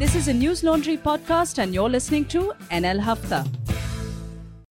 This is a Newslaundry podcast, and you're listening to NL Hafta.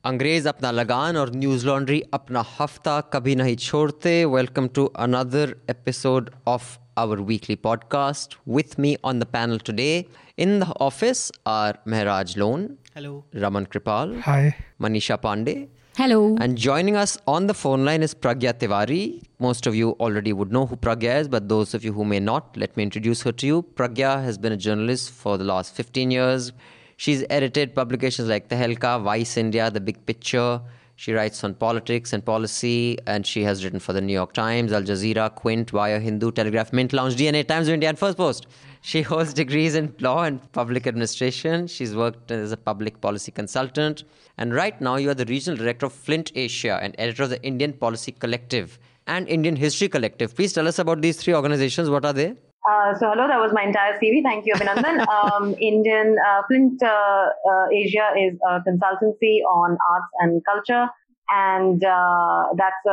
अंग्रेज अपना लगान और news laundry अपना हफ्ता कभी नहीं छोड़ते Welcome to another episode of our weekly podcast. With me on the panel today in the office are Mehraj Lone. Hello. Raman Kirpal. Hi. Manisha Pandey. Hello. And joining us on the phone line is Pragya Tiwari. Most of you already would know who Pragya is, but those of you who may not, let me introduce her to you. Pragya has been a journalist for the last 15 years. She's edited publications like Tehelka, Vice India, The Big Picture. She writes on politics and policy, and she has written for the New York Times, Al Jazeera, Quint, Wire Hindu, Telegraph, Mint Lounge, DNA, Times of India, and First Post. She holds degrees in law and public administration. She's worked as a public policy consultant. And right now, you are the regional director of Flint Asia and editor of the Indian Policy Collective and Indian History Collective. Please tell us about these three organizations. What are they? Uh, so hello, that was my entire CV. Thank you, Abhinandan. um, Indian uh, Flint uh, uh, Asia is a consultancy on arts and culture, and uh, that's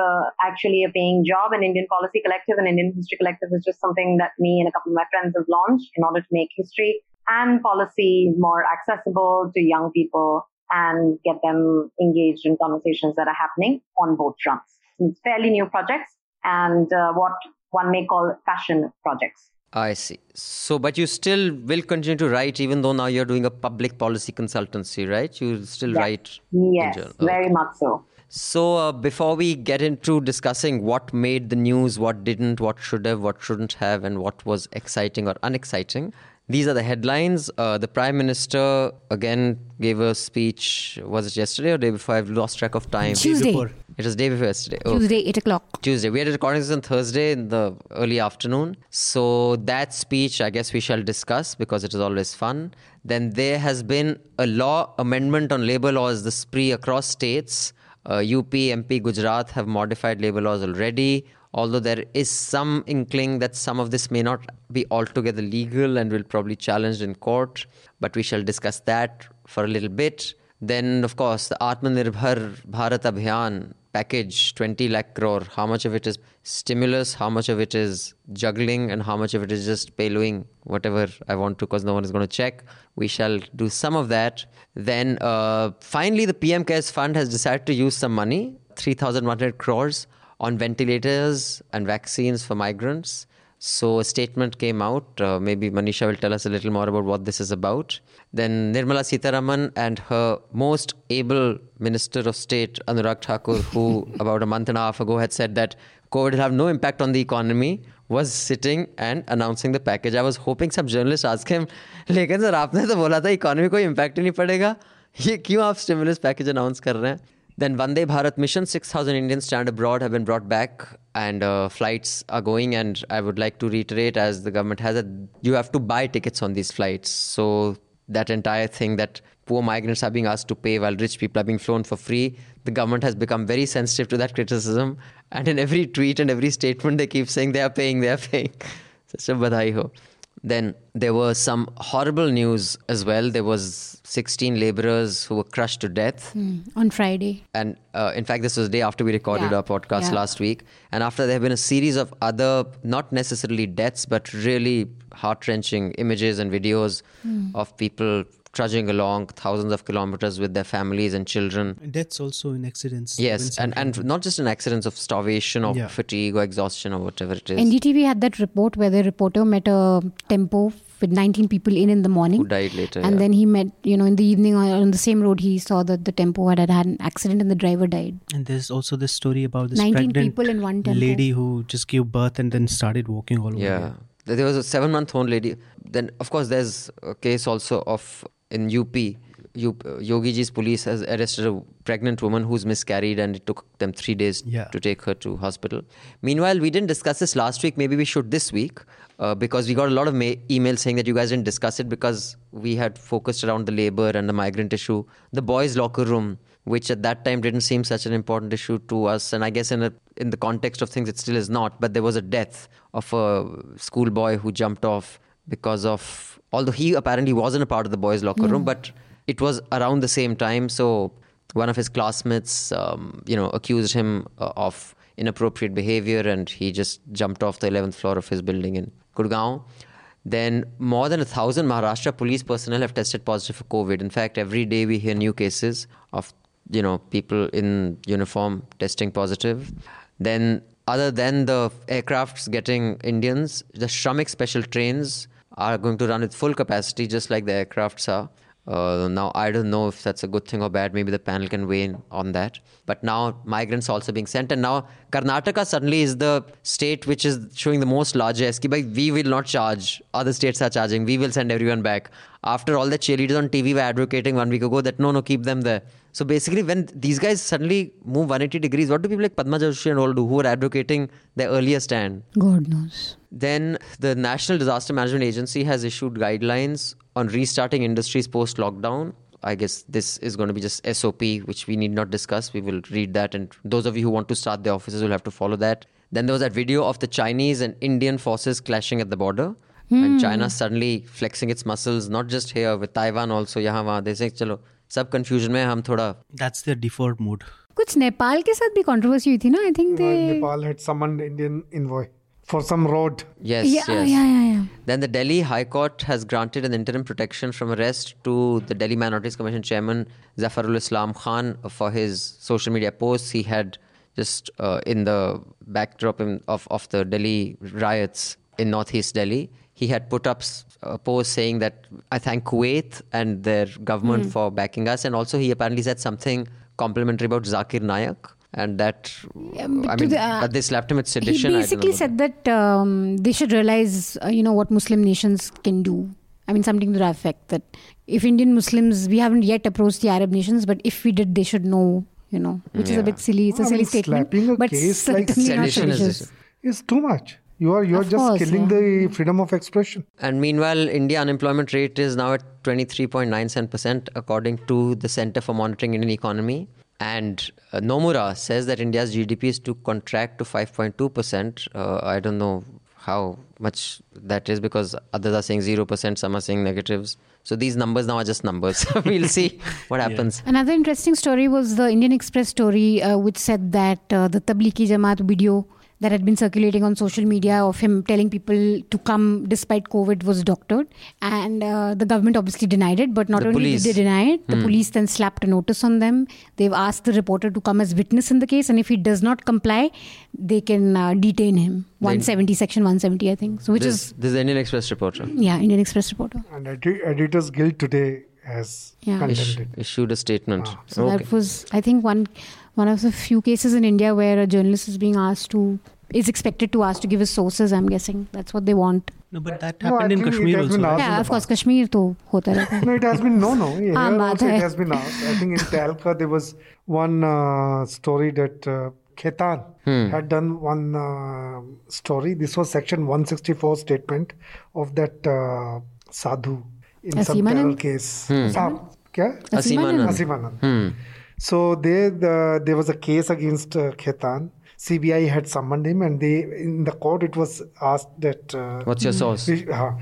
actually a paying job. And Indian Policy Collective and Indian History Collective is just something that me and a couple of my friends have launched in order to make history and policy more accessible to young people and get them engaged in conversations that are happening on both fronts. It's fairly new projects and uh, what one may call fashion projects. I see. So, but you still will continue to write, even though now you're doing a public policy consultancy, right? You still yes. write. Yes, very much so. So, uh, before we get into discussing what made the news, what didn't, what should have, what shouldn't have, and what was exciting or unexciting, these are the headlines. Uh, the Prime Minister again gave a speech. Was it yesterday or day before? I've lost track of time. Tuesday. It was day before yesterday. Oh. Tuesday, 8 o'clock. Tuesday. We had a recording on Thursday in the early afternoon. So that speech, I guess we shall discuss because it is always fun. Then there has been a law amendment on labor laws, the spree across states. Uh, UP, MP, Gujarat have modified labor laws already although there is some inkling that some of this may not be altogether legal and will probably challenged in court but we shall discuss that for a little bit then of course the atmanirbhar bharat abhiyan package 20 lakh crore. How much of it is stimulus? How much of it is juggling? And how much of it is just payloading? Whatever i want to because no one is going to check. We shall do some of that. Then uh, finally the pm cares fund has decided to use some money 3100 crores on ventilators and vaccines for migrants. So a statement came out. Uh, maybe Manisha will tell us a little more about what this is about. Then Nirmala Sitharaman and her most able Minister of State Anurag Thakur, who about a month and a half ago had said that COVID will have no impact on the economy, was sitting and announcing the package. I was hoping some journalist ask him, लेकिन Sir, आपने तो बोला था economy will impact ही नहीं पड़ेगा ये क्यों आप स्टिमुलस पैकेज अनाउंस कर रहे Then Vande Bharat mission, 6,000 Indians stand abroad have been brought back and uh, flights are going. And I would like to reiterate, as the government has it, you have to buy tickets on these flights. So that entire thing that poor migrants are being asked to pay while rich people are being flown for free, the government has become very sensitive to that criticism. And in every tweet and every statement, they keep saying they are paying, they are paying. Such a badhai ho. Then there were some horrible news as well. There was 16 laborers who were crushed to death mm, on Friday. And uh, in fact, this was the day after we recorded yeah. our podcast yeah. last week. And after there have been a series of other, not necessarily deaths, but really heart wrenching images and videos mm. of people trudging along thousands of kilometers with their families and children. Deaths also in accidents. Yes, and, and not just in accidents of starvation or yeah. fatigue or exhaustion or whatever it is. NDTV had that report where the reporter met a tempo with 19 people in in the morning. Who died later. And yeah. then he met, you know, in the evening on the same road, he saw that the tempo had, had an accident and the driver died. And there's also this story about this 19 pregnant people in one tempo. lady who just gave birth and then started walking all over. Yeah. There was a seven month old lady. Then, of course, there's a case also of in UP, Yogi Ji's police has arrested a pregnant woman who's miscarried and it took them three days yeah. to take her to hospital. Meanwhile, we didn't discuss this last week. Maybe we should this week uh, because we got a lot of ma- emails saying that you guys didn't discuss it because we had focused around the labor and the migrant issue. The boys' locker room, which at that time didn't seem such an important issue to us, and I guess in a, in the context of things, it still is not. But there was a death of a schoolboy who jumped off because of although he apparently wasn't a part of the boys' locker room, but it was around the same time. So one of his classmates, um, you know, accused him uh, of inappropriate behavior, and he just jumped off the 11th floor of his building in Gurgaon. Then more than a thousand Maharashtra police personnel have tested positive for COVID. In fact, every day we hear new cases of you know people in uniform testing positive. Then other than the aircrafts getting Indians, the Shramik special trains are going to run with full capacity, just like the aircrafts are. Uh, now, I don't know if that's a good thing or bad. Maybe the panel can weigh in on that. But now, migrants also being sent. And now, Karnataka suddenly is the state which is showing the most largesse. Ki, we will not charge. Other states are charging. We will send everyone back. After all the cheerleaders on TV were advocating one week ago that no, no, keep them there. So basically, when these guys suddenly move 180 degrees, what do people like Padma Joshi and all do who are advocating their earlier stand? God knows. Then the National Disaster Management Agency has issued guidelines on restarting industries post lockdown. I guess this is going to be just SOP, which we need not discuss. We will read that, and those of you who want to start their offices will have to follow that. Then there was that video of the Chinese and Indian forces clashing at the border. And hmm. China suddenly flexing its muscles, not just here, with Taiwan also, yahan wahan. They say, chalo, सब confusion में हम थोड़ा That's their default mode. कुछ नेपाल के साथ भी controversy हुई थी ना I think they Nepal had summoned Indian envoy for some road. yes yeah, yes yeah yeah yeah Then the Delhi High Court has granted an interim protection from arrest to the Delhi Minorities Commission chairman Zafarul Islam Khan for his social media posts. He had just uh, in the backdrop in, of, of the Delhi riots in northeast Delhi, he had put up a post saying that I thank Kuwait and their government for backing us. And also, he apparently said something complimentary about Zakir Naik. And that, but I mean, the, uh, they slapped him with sedition. He basically said that um, they should realize uh, you know what muslim nations can do i mean something to that effect that if indian muslims we haven't yet approached the arab nations but if we did they should know you know which is a bit silly it's a I silly mean, statement slapping a but case like sedition is seditious. It's too much. You are you are just course, killing yeah. the freedom of expression. And meanwhile, India unemployment rate is now at 23.97% according to the Center for Monitoring Indian Economy. And uh, Nomura says that India's GDP is to contract to 5.2%. Uh, I don't know how much that is because others are saying 0%, some are saying negatives. So these numbers now are just numbers. we'll see what happens. Another interesting story was the Indian Express story, uh, which said that uh, the Tablighi Jamaat video that had been circulating on social media of him telling people to come despite COVID was doctored. And uh, the government obviously denied it, but not The only police. did they deny it, the police then slapped a notice on them. They've asked the reporter to come as witness in the case, and if he does not comply, they can uh, detain him. 170, section 170, I think. So, which This, is, this is the Indian Express reporter. yeah, Indian Express reporter. And edi- Editors Guild today has Yeah. condemned Ish- it. issued a statement. So okay. that was, I think, one one of the few cases in India where a journalist is being asked to is expected to ask to give his sources. I'm guessing that's what they want. No, but that happened no, in Kashmir also. Right? Yeah, of course, Kashmir to hota. No, it has been no, no. Yeah, ah, it has been asked. I think in Tehelka there was one uh, story that. Uh, Khetan hmm. had done one uh, story. This was section 164 statement of that uh, sadhu in Asimanand? some case. Hmm. Sa- क्या Aseemanand so there, the, there was a case against uh, Khetan. CBI had summoned him, and they in the court it was asked that. Uh, What's your source? we- uh,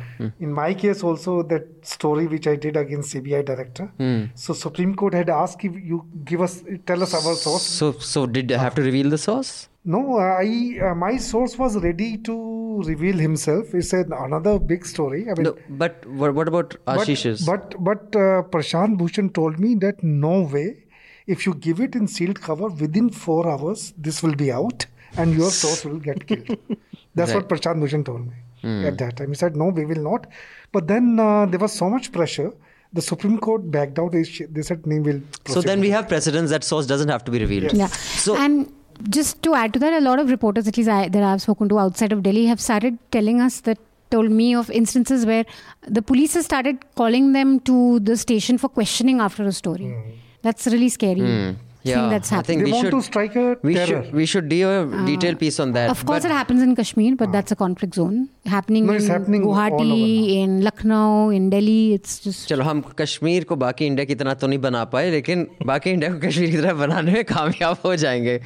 In my case, also that story which I did against CBI director. So Supreme Court had asked if you give us, tell us our source. So, so did I have to reveal the source? No, I uh, my source was ready to reveal himself. It's an, another big story. I mean, No, but what, what about but Ashish's? but, but uh, Prashant Bhushan told me that no way. If you give it in sealed cover within four hours, this will be out and your source will get killed. That's what Prashant Bhushan told me at that time. He said, no, we will not. But then uh, there was so much pressure. The Supreme Court backed out. They they said, we'll. so then we have precedents that source doesn't have to be revealed. Yeah. So and just to add to that, a lot of reporters, at least I, that I've spoken to outside of Delhi, have started telling us that told me of instances where the police has started calling them to the station for questioning after a story. That's really scary. Hmm. yeah, thing that's I happening. think They we want should to strike a we terror. should we should do a detailed piece on that. Of course, but- it happens in Kashmir, but that's a conflict zone happening No, it's in happening all over Guwahati, in Lucknow, in Delhi. It's just चलो हम कश्मीर को बाकी India की तरह तो नहीं बना पाए लेकिन बाकी इंडिया को कश्मीर की तरह बनाने में कामयाब हो जाएंगे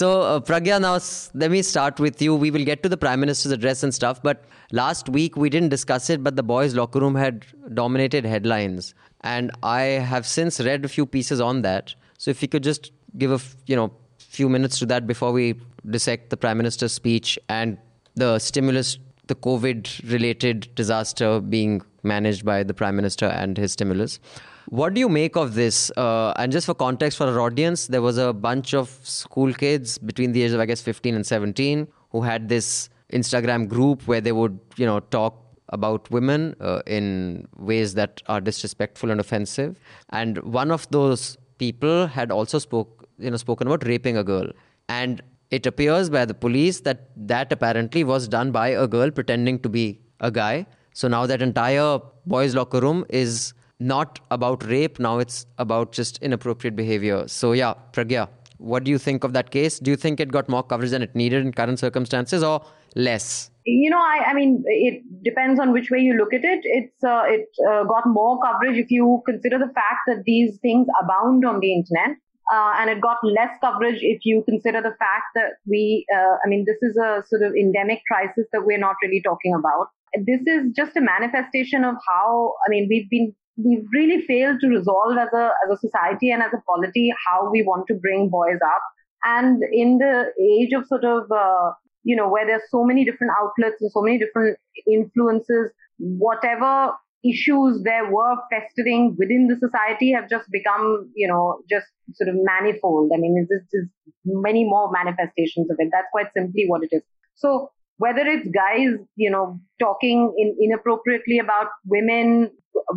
so Pragya now let me start with you we will get to the prime minister's address and stuff but last week we didn't discuss it but the boys locker room had dominated headlines and i have since read a few pieces on that so if you could just give a f- you know few minutes to that before we dissect the prime minister's speech and the stimulus the COVID related disaster being managed by the Prime Minister and his stimulus. What do you make of this? Uh, and just for context for our audience, there was a bunch of school kids between the ages of, I guess, 15 and 17 who had this Instagram group where they would, you know, talk about women uh, in ways that are disrespectful and offensive. And one of those people had also spoke, you know, spoken about raping a girl. And it appears by the police that that apparently was done by a girl pretending to be a guy. So now that entire boys' locker room is not about rape. Now it's about just inappropriate behavior. So yeah, Pragya, what do you think of that case? Do you think it got more coverage than it needed in current circumstances, or less? You know, I, I mean, it depends on which way you look at it. It's uh, it uh, got more coverage if you consider the fact that these things abound on the internet. Uh, and it got less coverage if you consider the fact that we, uh, I mean, this is a sort of endemic crisis that we're not really talking about. This is just a manifestation of how, I mean, we've been we've really failed to resolve as a as a society and as a polity how we want to bring boys up. And in the age of sort of uh, you know where there's so many different outlets and so many different influences, whatever issues there were festering within the society have just become you know just sort of manifold. I mean, it's just many more manifestations of it. That's quite simply what it is. So whether it's guys, you know, talking in, inappropriately about women,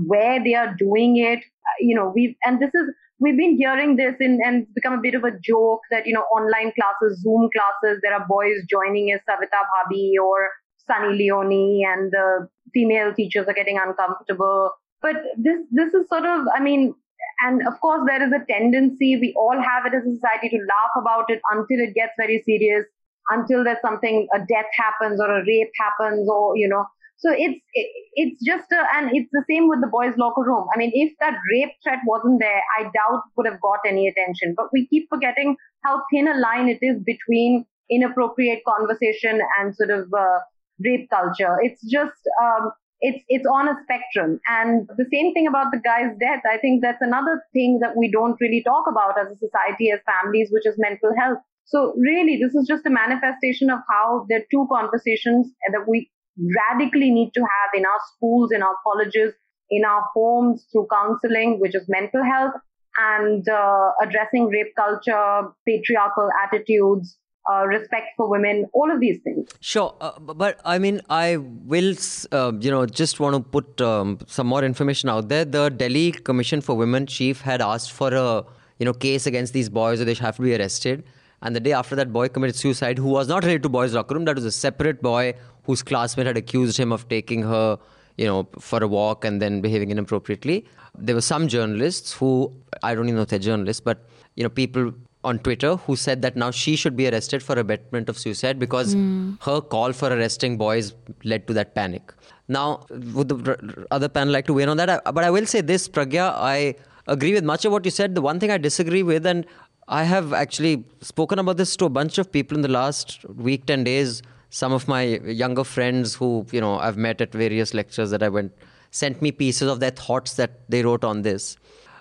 where they are doing it, you know, we've, and this is, we've been hearing this in, and it's become a bit of a joke that, you know, online classes, Zoom classes, there are boys joining as Savita Bhabhi or Sunny Leone and the female teachers are getting uncomfortable. But this, this is sort of, I mean, and of course, there is a tendency, we all have it as a society to laugh about it until it gets very serious until there's something a death happens or a rape happens or you know so it's it, it's just a, and it's the same with the boys locker room. I mean if that rape threat wasn't there i doubt would have got any attention. But we keep forgetting how thin a line it is between inappropriate conversation and sort of uh, rape culture. It's just um, it's it's on a spectrum. And the same thing about the guy's death. I think that's another thing that we don't really talk about as a society as families which is mental health. So really, this is just a manifestation of how there are two conversations that we radically need to have in our schools, in our colleges, in our homes through counseling, which is mental health, and uh, addressing rape culture, patriarchal attitudes, uh, respect for women, all of these things. Sure, uh, but I mean, I will, uh, you know, just want to put um, some more information out there. The Delhi Commission for Women chief had asked for a, you know, case against these boys, or they have to be arrested. And the day after that boy committed suicide, who was not related to boys' locker room, that was a separate boy whose classmate had accused him of taking her, you know, for a walk and then behaving inappropriately. There were some journalists who, I don't even know if they're journalists, but, you know, people on Twitter who said that now she should be arrested for abetment of suicide because mm. her call for arresting boys led to that panic. Now, would the other panel like to weigh in on that? But I will say this, Pragya, I agree with much of what you said. The one thing I disagree with, and I have actually spoken about this to a bunch of people in the last week, 10 days. Some of my younger friends who, you know, I've met at various lectures that I went, sent me pieces of their thoughts that they wrote on this.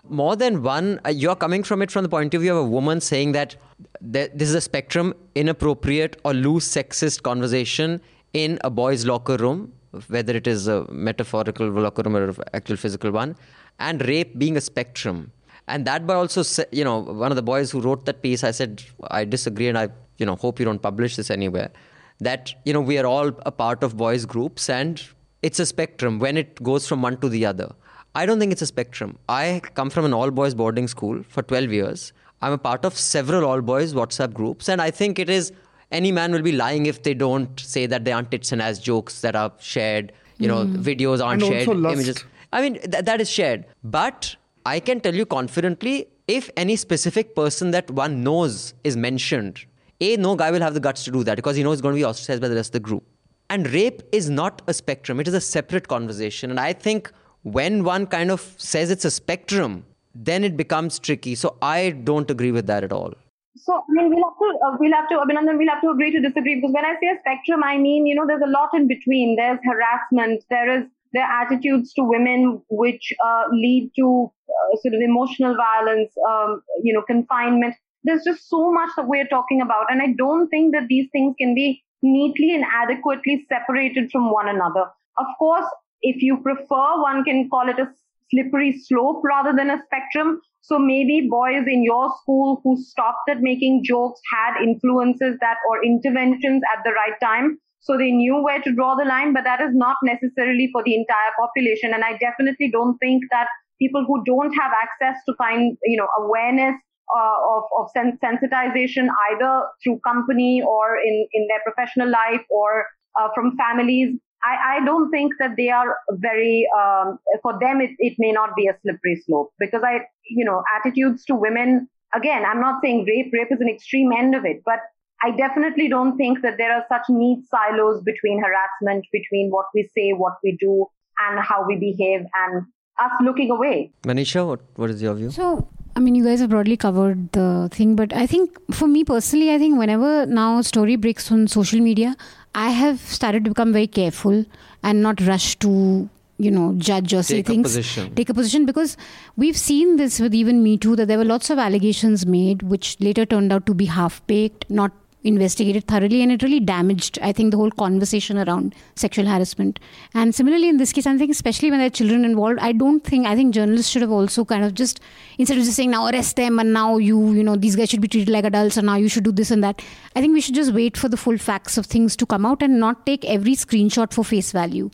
More than one, uh, you're coming from it from the point of view of a woman saying that this is a spectrum, inappropriate or loose sexist conversation in a boys' locker room, whether it is a metaphorical locker room or actual physical one, and rape being a spectrum and that boy also you know, one of the boys who wrote that piece, I said, I disagree and I, you know, hope you don't publish this anywhere. That, you know, we are all a part of boys groups and it's a spectrum when it goes from one to the other. I don't think it's a spectrum. I come from an all boys boarding school for 12 years. I'm a part of several all boys WhatsApp groups, and I think it is any man will be lying if they don't say that they aren't tits and ass jokes that are shared. You know, mm. videos aren't and shared, images. I mean, th- that is shared. But I can tell you confidently if any specific person that one knows is mentioned, A, no guy will have the guts to do that because he knows he's going to be ostracized by the rest of the group. And rape is not a spectrum, it is a separate conversation. And I think when one kind of says it's a spectrum, then it becomes tricky. So I don't agree with that at all. So I mean, we'll have to uh, we'll have to Abhinandan, we'll have to agree to disagree because when I say a spectrum, I mean you know there's a lot in between. There's harassment, there is their attitudes to women, which uh, lead to uh, sort of emotional violence, um, you know, confinement. There's just so much that we're talking about, and I don't think that these things can be neatly and adequately separated from one another. Of course, if you prefer, one can call it a slippery slope rather than a spectrum. So maybe boys in your school who stopped at making jokes had influences that or interventions at the right time. So they knew where to draw the line, but that is not necessarily for the entire population. And I definitely don't think that people who don't have access to find, you know, awareness uh, of, of sen- sensitization either through company or in, in their professional life or uh, from families I, I, don't think that they are very um, for them it, it may not be a slippery slope because i you know attitudes to women again i'm not saying rape rape is an extreme end of it but i definitely don't think that there are such neat silos between harassment between what we say what we do and how we behave and us looking away. Manisha what, what is your view? So I mean, you guys have broadly covered the thing, but I think for me personally, I think whenever now story breaks on social media, I have started to become very careful and not rush to you know judge or say take things. a position. take a position because we've seen this with even me too that there were lots of allegations made which later turned out to be half baked not investigated thoroughly and it really damaged i think the whole conversation around sexual harassment. And similarly in this case i think especially when there are children involved i don't think i think journalists should have also kind of just instead of just saying now arrest them and now you you know these guys should be treated like adults and now you should do this and that. I think we should just wait for the full facts of things to come out and not take every screenshot for face value.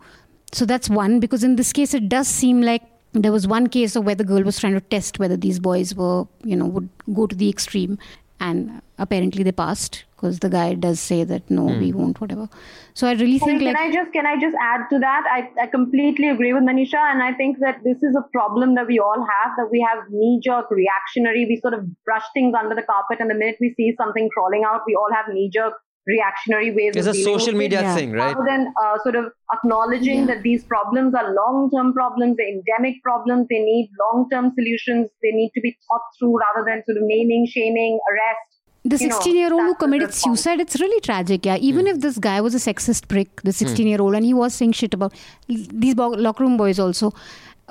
So that's one because in this case it does seem like there was one case of where the girl was trying to test whether these boys were you know would go to the extreme and apparently they passed because the guy does say that no mm. we won't whatever so i really think can like, i just can i just add to that I, I completely agree with manisha and i think that this is a problem that we all have that we have knee-jerk reactionary we sort of brush things under the carpet and the minute we see something crawling out we all have knee-jerk reactionary ways it's a social media yeah. thing right rather than uh, sort of acknowledging yeah. that these problems are long-term problems they're endemic problems they need long-term solutions they need to be thought through rather than sort of naming shaming arrest the 16 year old who committed suicide it's really tragic yeah even mm. if this guy was a sexist prick the 16 year old and he was saying shit about these locker room boys also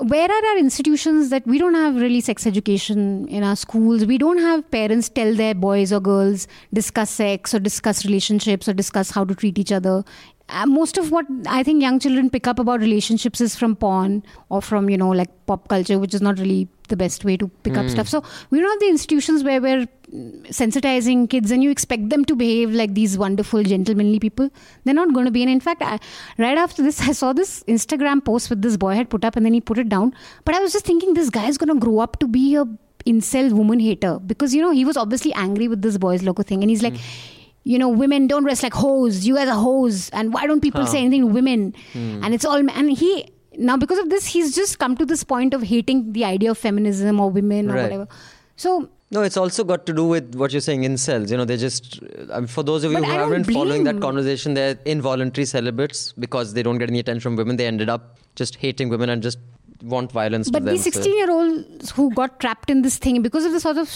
where are our institutions that we don't have really sex education in our schools we don't have parents tell their boys or girls discuss sex or discuss relationships or discuss how to treat each other uh, most of what I think young children pick up about relationships is from porn or from you know like pop culture, which is not really the best way to pick mm. up hmm. stuff. So we don't have the institutions where we're sensitizing kids and you expect them to behave like these wonderful, gentlemanly people. They're not going to be. And in fact, I, right after this, I saw this Instagram post with this boy had put up and then he put it down. But I was just thinking, this guy is going to grow up to be a incel woman hater because you know he was obviously angry with this boys loco thing and he's like. Mm you know, women don't dress like hoes. You guys are hoes. And why don't people huh. say anything to women? Hmm. And it's all, and he, now because of this, he's just come to this point of hating the idea of feminism or women or right. whatever. So, no, it's also got to do with what you're saying incels. You know, they're just, uh, I mean, for those of you who haven't been following that conversation, they're involuntary celibates because they don't get any attention from women. They ended up just hating women and just want violence but to them. The 16 year olds who got trapped in this thing because of the sort of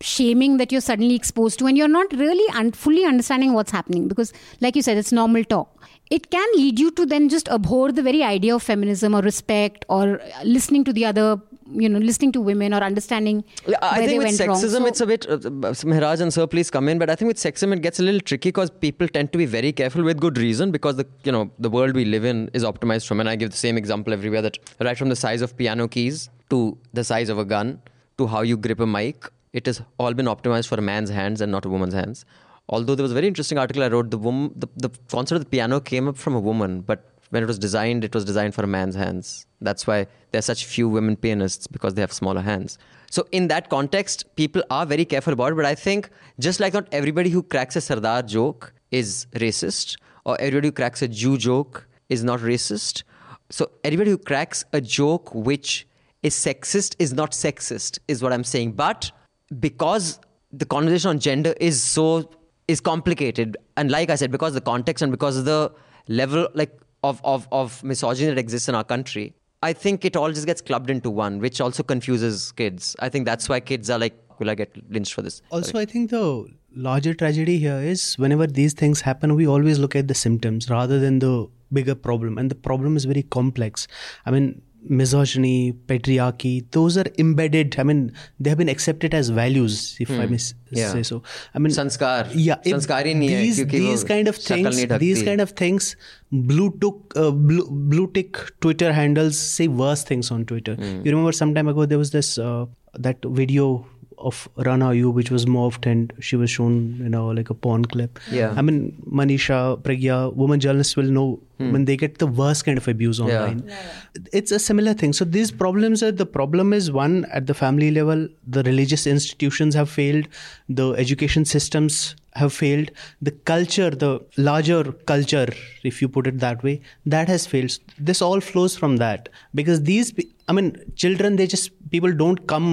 shaming that you're suddenly exposed to, and you're not really un- fully understanding what's happening because, like you said, it's normal talk. It can lead you to then just abhor the very idea of feminism or respect or listening to the other you know listening to women or understanding yeah, I think with sexism so, it's a bit uh, Mehraj and Sir please come in but I think with sexism it gets a little tricky because people tend to be very careful with good reason because the you know the world we live in is optimized from and I give the same example everywhere that right from the size of piano keys to the size of a gun to how you grip a mic it has all been optimized for a man's hands and not a woman's hands although there was a very interesting article I wrote the woman the, the concept of the piano came up from a woman but when it was designed, it was designed for a man's hands. That's why there are such few women pianists because they have smaller hands. So in that context, people are very careful about it. But I think just like not everybody who cracks a Sardar joke is racist, or everybody who cracks a Jew joke is not racist. So everybody who cracks a joke which is sexist is not sexist, is what I'm saying. But because the conversation on gender is so is complicated, and like I said, because the context and because of the level, like of, of, of misogyny that exists in our country, I think it all just gets clubbed into one, which also confuses kids. I think that's why kids are like, will I get lynched for this? Also, Sorry. I think the larger tragedy here is whenever these things happen, we always look at the symptoms rather than the bigger problem. And the problem is very complex. I mean, misogyny, patriarchy, those are embedded. I mean, they have been accepted as values, if hmm. I may yeah. say so. I mean, sanskar. Yeah, sanskari. these, these kind of things, these kind of things, blue tick, uh, blue, blue tick Twitter handles say worse things on Twitter. Hmm. You remember some time ago there was this uh, that video of Rana Ayyub, which was morphed and she was shown, you know, like a porn clip. Yeah. I mean, Manisha, Pragya, woman journalists will know when they get the worst kind of abuse Hmm. Yeah. online it's a similar thing. So these problems are the problem is one at the family level the religious institutions have failed the education systems have failed the culture the larger culture if you put it that way that has failed. This all flows from that. Because these i mean children they just people don't come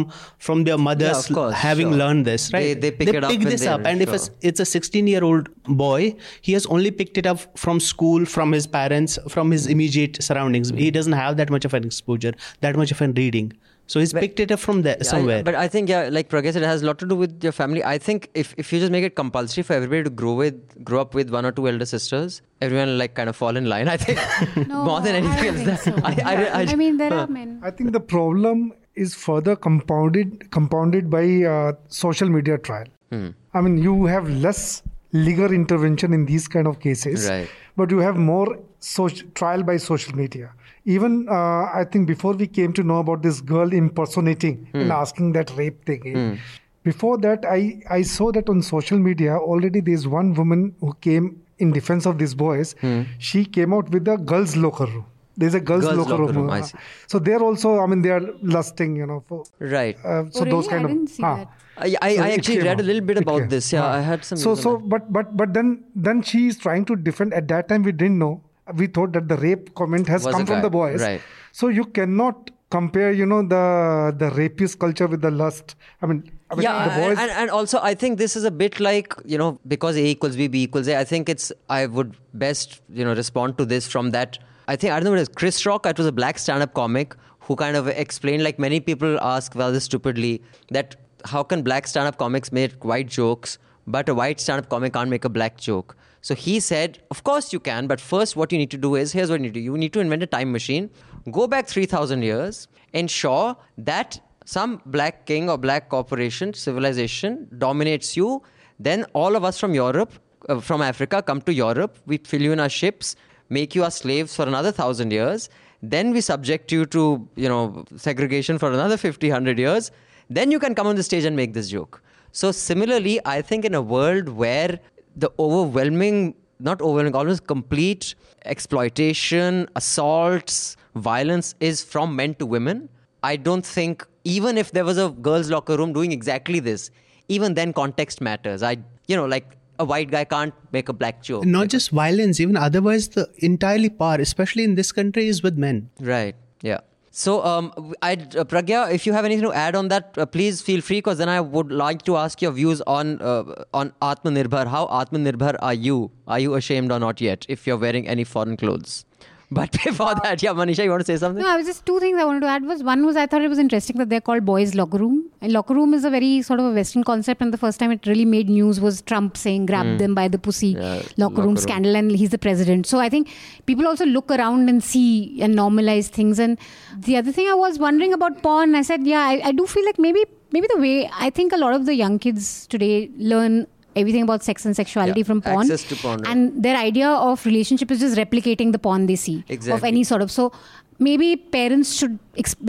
from their mothers of course, having sure. learned this right? They- they pick it up when this they're- up. And if it's it's a 16 year old boy he has only picked it up from school from his parents from his immediate surroundings he doesn't have that much of an exposure that much of an reading so he's picked it up from there Yeah, I- somewhere but I think yeah, like Pragya said, it has a lot to do with your family. I think if, if you just make it compulsory for everybody to grow with grow up with one or two elder sisters, everyone will, like kind of fall in line. I think No, more than anything don't else. think so. I, I, I, I mean, there are men. I think the problem is further compounded compounded by uh, social media trial. Hmm. I mean, you have less legal intervention in these kind of cases, Right. but you have more social, trial by social media. Even uh, I think before we came to know about this girl impersonating and asking that rape thing. eh, Before that, I, I saw that on social media already there's one woman who came in defense of these boys. She came out with a girls' locker room. There's a girls', Girls' locker, locker room. room, I uh, see. So they're also, I mean, they are lusting, you know. For, right. uh, so Oh, really? those kind I of. didn't see huh. that. I, I, So I actually came read a little bit about this. Yeah, Huh. I had some. So so but but but then then she is trying to defend. At that time, we didn't know. We thought that the rape comment has Was come from guy, the boys. right. So you cannot compare, you know, the the rapist culture with the lust. I mean, I mean yeah, the boys. and, and also I think this is a bit like you know because A equals B, B equals A. I think it's I would best you know respond to this from that. I think I don't know what it is. Chris Rock. It was a black stand-up comic who kind of explained like many people ask rather stupidly that how can black stand-up comics make white jokes, but a white stand-up comic can't make a black joke. So he said, of course you can, but first what you need to do is here's what you need to do. You need to invent a time machine, go back 3,000 years, ensure that some black king or black corporation, civilization dominates you. Then all of us from Europe, uh, from Africa, come to Europe. We fill you in our ships, make you our slaves for another thousand years. Then we subject you to, you know, segregation for another 50, 100 years. Then you can come on the stage and make this joke. So similarly, I think in a world where the overwhelming, not overwhelming, almost complete exploitation, assaults, violence is from men to women. I don't think, even if there was a girls' locker room doing exactly this, even then context matters. I, you know, like a white guy can't make a black joke. not just violence even otherwise the entirely power especially in this country is with men Right. Yeah. So, um, I, uh, Pragya, if you have anything to add on that, uh, please feel free. Because then I would like to ask your views on uh, on Atmanirbhar. How Atmanirbhar are you? Are you ashamed or not yet? If you're wearing any foreign clothes. But before uh, that, yeah, Manisha, you want to say something? No, I was just two things I wanted to add was one was I thought it was interesting that they're called boys locker room. And locker room is a very sort of a Western concept, and the first time it really made news was Trump saying grab hmm. them by the pussy. Yeah, locker, locker room room. scandal, and he's the president. So I think people also look around and see and normalize things. And the other thing I was wondering about porn, I said, yeah, I, I do feel like maybe maybe the way I think a lot of the young kids today learn everything about sex and sexuality Yeah, from porn. Access to porn, right. and their idea of relationship is just replicating the porn they see of any sort of so maybe parents should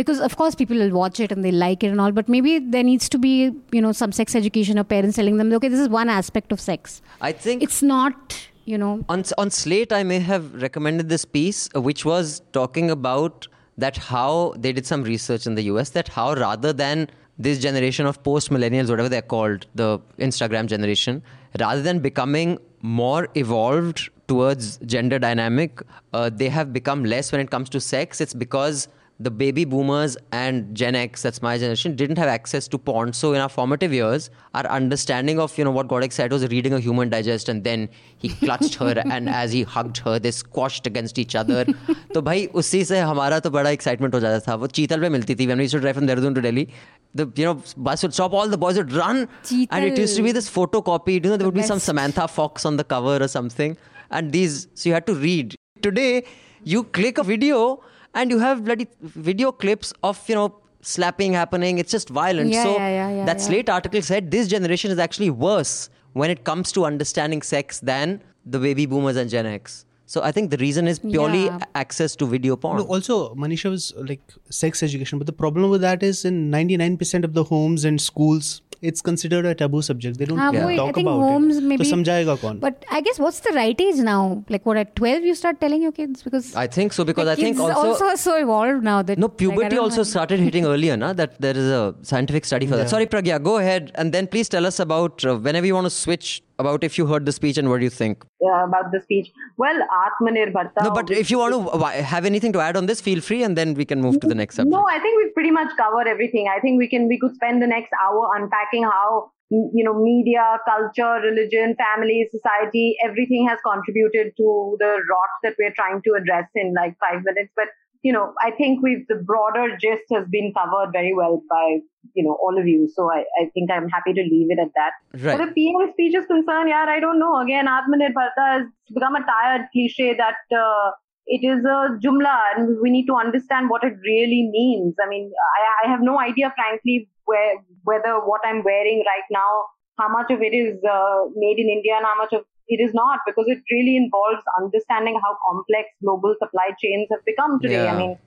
because of course people will watch it and they like it and all but maybe there needs to be you know some sex education or parents telling them okay this is one aspect of sex. I think it's not you know. On on Slate, I may have recommended this piece, uh, which was talking about that how they did some research in the US that how rather than this generation of post millennials, whatever they're called, the Instagram generation, rather than becoming more evolved towards gender dynamic, uh, they have become less when it comes to sex. It's because the baby boomers and Gen X, that's my generation, didn't have access to porn. So in our formative years, our understanding of you know what Godek said was reading a human digest, and then he clutched her, and as he hugged her, they squashed against each other. तो भाई उसी से हमारा तो बड़ा excitement हो जाता था वो चीतल पे मिलती थी when we used to drive from Dehradun to Delhi. The you know bus would stop, all the boys would run, and it used to be Cheetal. this photocopied. You know there would be some best. Samantha Fox on the cover or something, and these so you had to read. Today you click a video and you have bloody video clips of you know slapping happening. It's just violent. Yeah, so yeah, yeah, yeah, that yeah. Slate article said this generation is actually worse when it comes to understanding sex than the baby boomers and Gen X. So I think the reason is purely Yeah. access to video porn. No, also, Manisha was like sex education, but the problem with that is in 99% of the homes and schools, it's considered a taboo subject. They don't yeah. talk about homes it. Maybe, so samjayega kaun? But I guess what's the right age now? Like what at 12 you start telling your kids because I think so because I think also, also so evolved now that No, puberty like, also know. started hitting earlier na that there is a scientific study for yeah. that. Sorry Pragya, go ahead and then please tell us about uh, whenever you want to switch about if you heard the speech and what do you think. uh, about the speech. Well, Atmanirbharta. No, but if you want to have anything to add on this, feel free, and then we can move to the next subject. No, I think we've pretty much covered everything. I think we can we could spend the next hour unpacking how you know media, culture, religion, family, society, everything has contributed to the rot that we're trying to address in like five minutes. But you know, I think we've the broader gist has been covered very well by you know all of you. So I, I think I'm happy to leave it at that. Right. For the PM speech is concerned, yeah, I don't know. Again, Atmanirbharta has become a tired cliche that uh, it is a jumla and we need to understand what it really means. I mean, I, I have no idea, frankly, where whether what I'm wearing right now, how much of it is uh, made in India and how much of it is not, because it really involves understanding how complex global supply chains have become today. Yeah. I mean,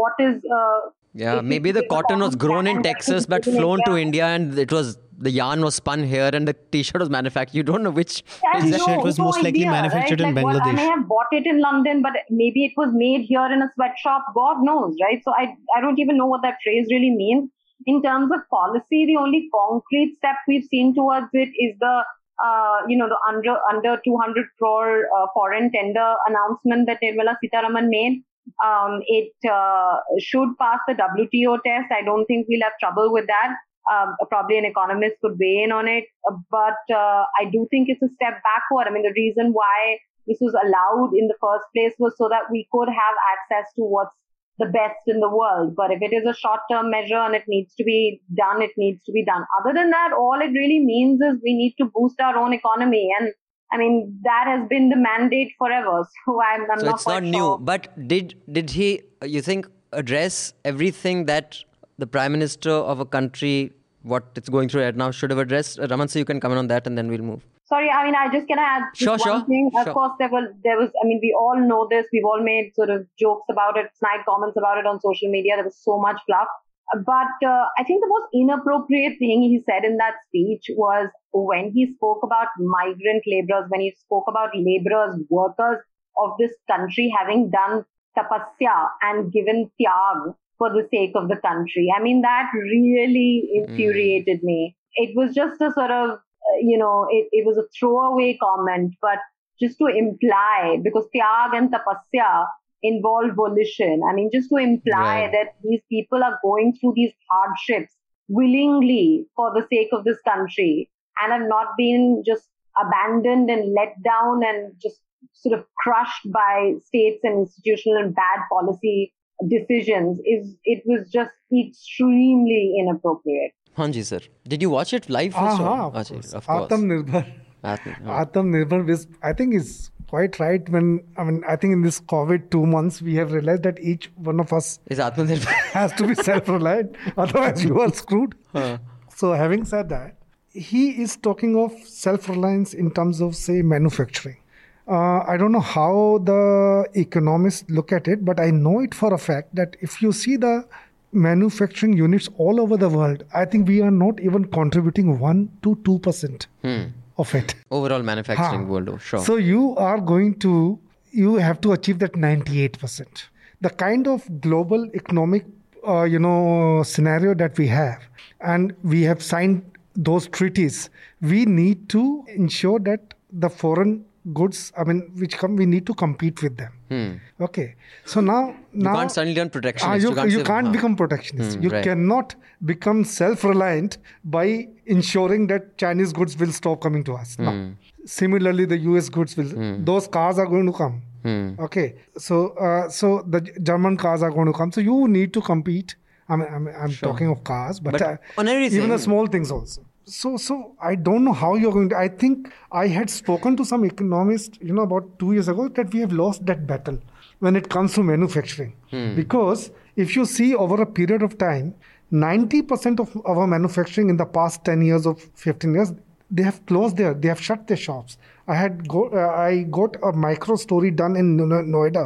what is uh, Yeah, maybe the cotton was grown in Texas but made in flown to India, India, and it was the yarn was spun here and the T-shirt was manufactured. You don't know which. I have This no- shirt was no most likely idea, manufactured right? in Like, what- I may have bought it in London, but maybe it was made here in a sweatshop. God knows, right? So I, I don't even know what that phrase really means. In terms of policy, the only concrete step we've seen towards it is the, uh, you know, the under under 200 crore uh, foreign tender announcement that Nirmala Sitharaman made. Um, it uh, should pass the WTO test. I don't think we'll have trouble with that. Um, probably an economist could weigh in on it, uh, but uh, I do think it's a step backward. I mean, the reason why this was allowed in the first place was so that we could have access to what's the best in the world. But if it is a short term measure and it needs to be done, it needs to be done. Other than that, all it really means is we need to boost our own economy. And I mean, that has been the mandate forever. So I'm, I'm So not it's not new. sure. But did did he? You think address everything that the prime minister of a country what it's going through right now should have addressed? Raman, so you can comment on that, and then we'll move. Sorry, I mean, I just gonna add Sure, one sure, thing. Of sure. course, there was there was. I mean, we all know this. We've all made sort of jokes about it, snide comments about it on social media. There was so much fluff. But uh, I think the most inappropriate thing he said in that speech was when he spoke about migrant laborers, when he spoke about laborers, workers of this country having done tapasya and given tyag for the sake of the country. I mean, that really infuriated me. It was just a sort of, you know, it, it was a throwaway comment, but just to imply, because tyag and tapasya involve volition. I mean, just to imply Right. that these people are going through these hardships willingly for the sake of this country and have not been just abandoned and let down and just sort of crushed by states and institutional and bad policy decisions is it was just extremely inappropriate. Hanji sir, did you watch it live? Also? of Acha, course. of course. Atmanirbhar. Atma- ah. Atmanirbhar is, I think, is quite right. When I mean, I think in this COVID two months, we have realized that each one of us Is has to be self-reliant. Otherwise, you are screwed. So, having said that, he is talking of self-reliance in terms of, say, manufacturing. Uh, I don't know how the economists look at it, but I know it for a fact that if you see the manufacturing units all over the world, I think we are not even contributing one to two percent of it. Overall manufacturing Ha. world, oh, sure. So you are going to you have to achieve that 98%. The kind of global economic uh, you know scenario that we have and we have signed those treaties we need to ensure that the foreign goods i mean which come we need to compete with them okay so now Hmm. you now can't suddenly turn protectionist. you, you say, can't huh. become protectionist. Hmm, you right. cannot become self-reliant by ensuring that Chinese goods will stop coming to us. Hmm. No. Similarly, the U.S. goods will. Those cars are going to come. Hmm. Okay, so uh, so the German cars are going to come. So you need to compete. I mean, I'm, I'm talking of cars, but, But uh, on everything- even the small things also. So so I don't know how you're going to. I think I had spoken to some economists, you know, about two years ago that we have lost that battle. when it comes to manufacturing. Because if you see over a period of time, 90% of our manufacturing in the past 10 years or 15 years, they have closed their, they have shut their shops. I had go, uh, I got a micro story done in No- Noida,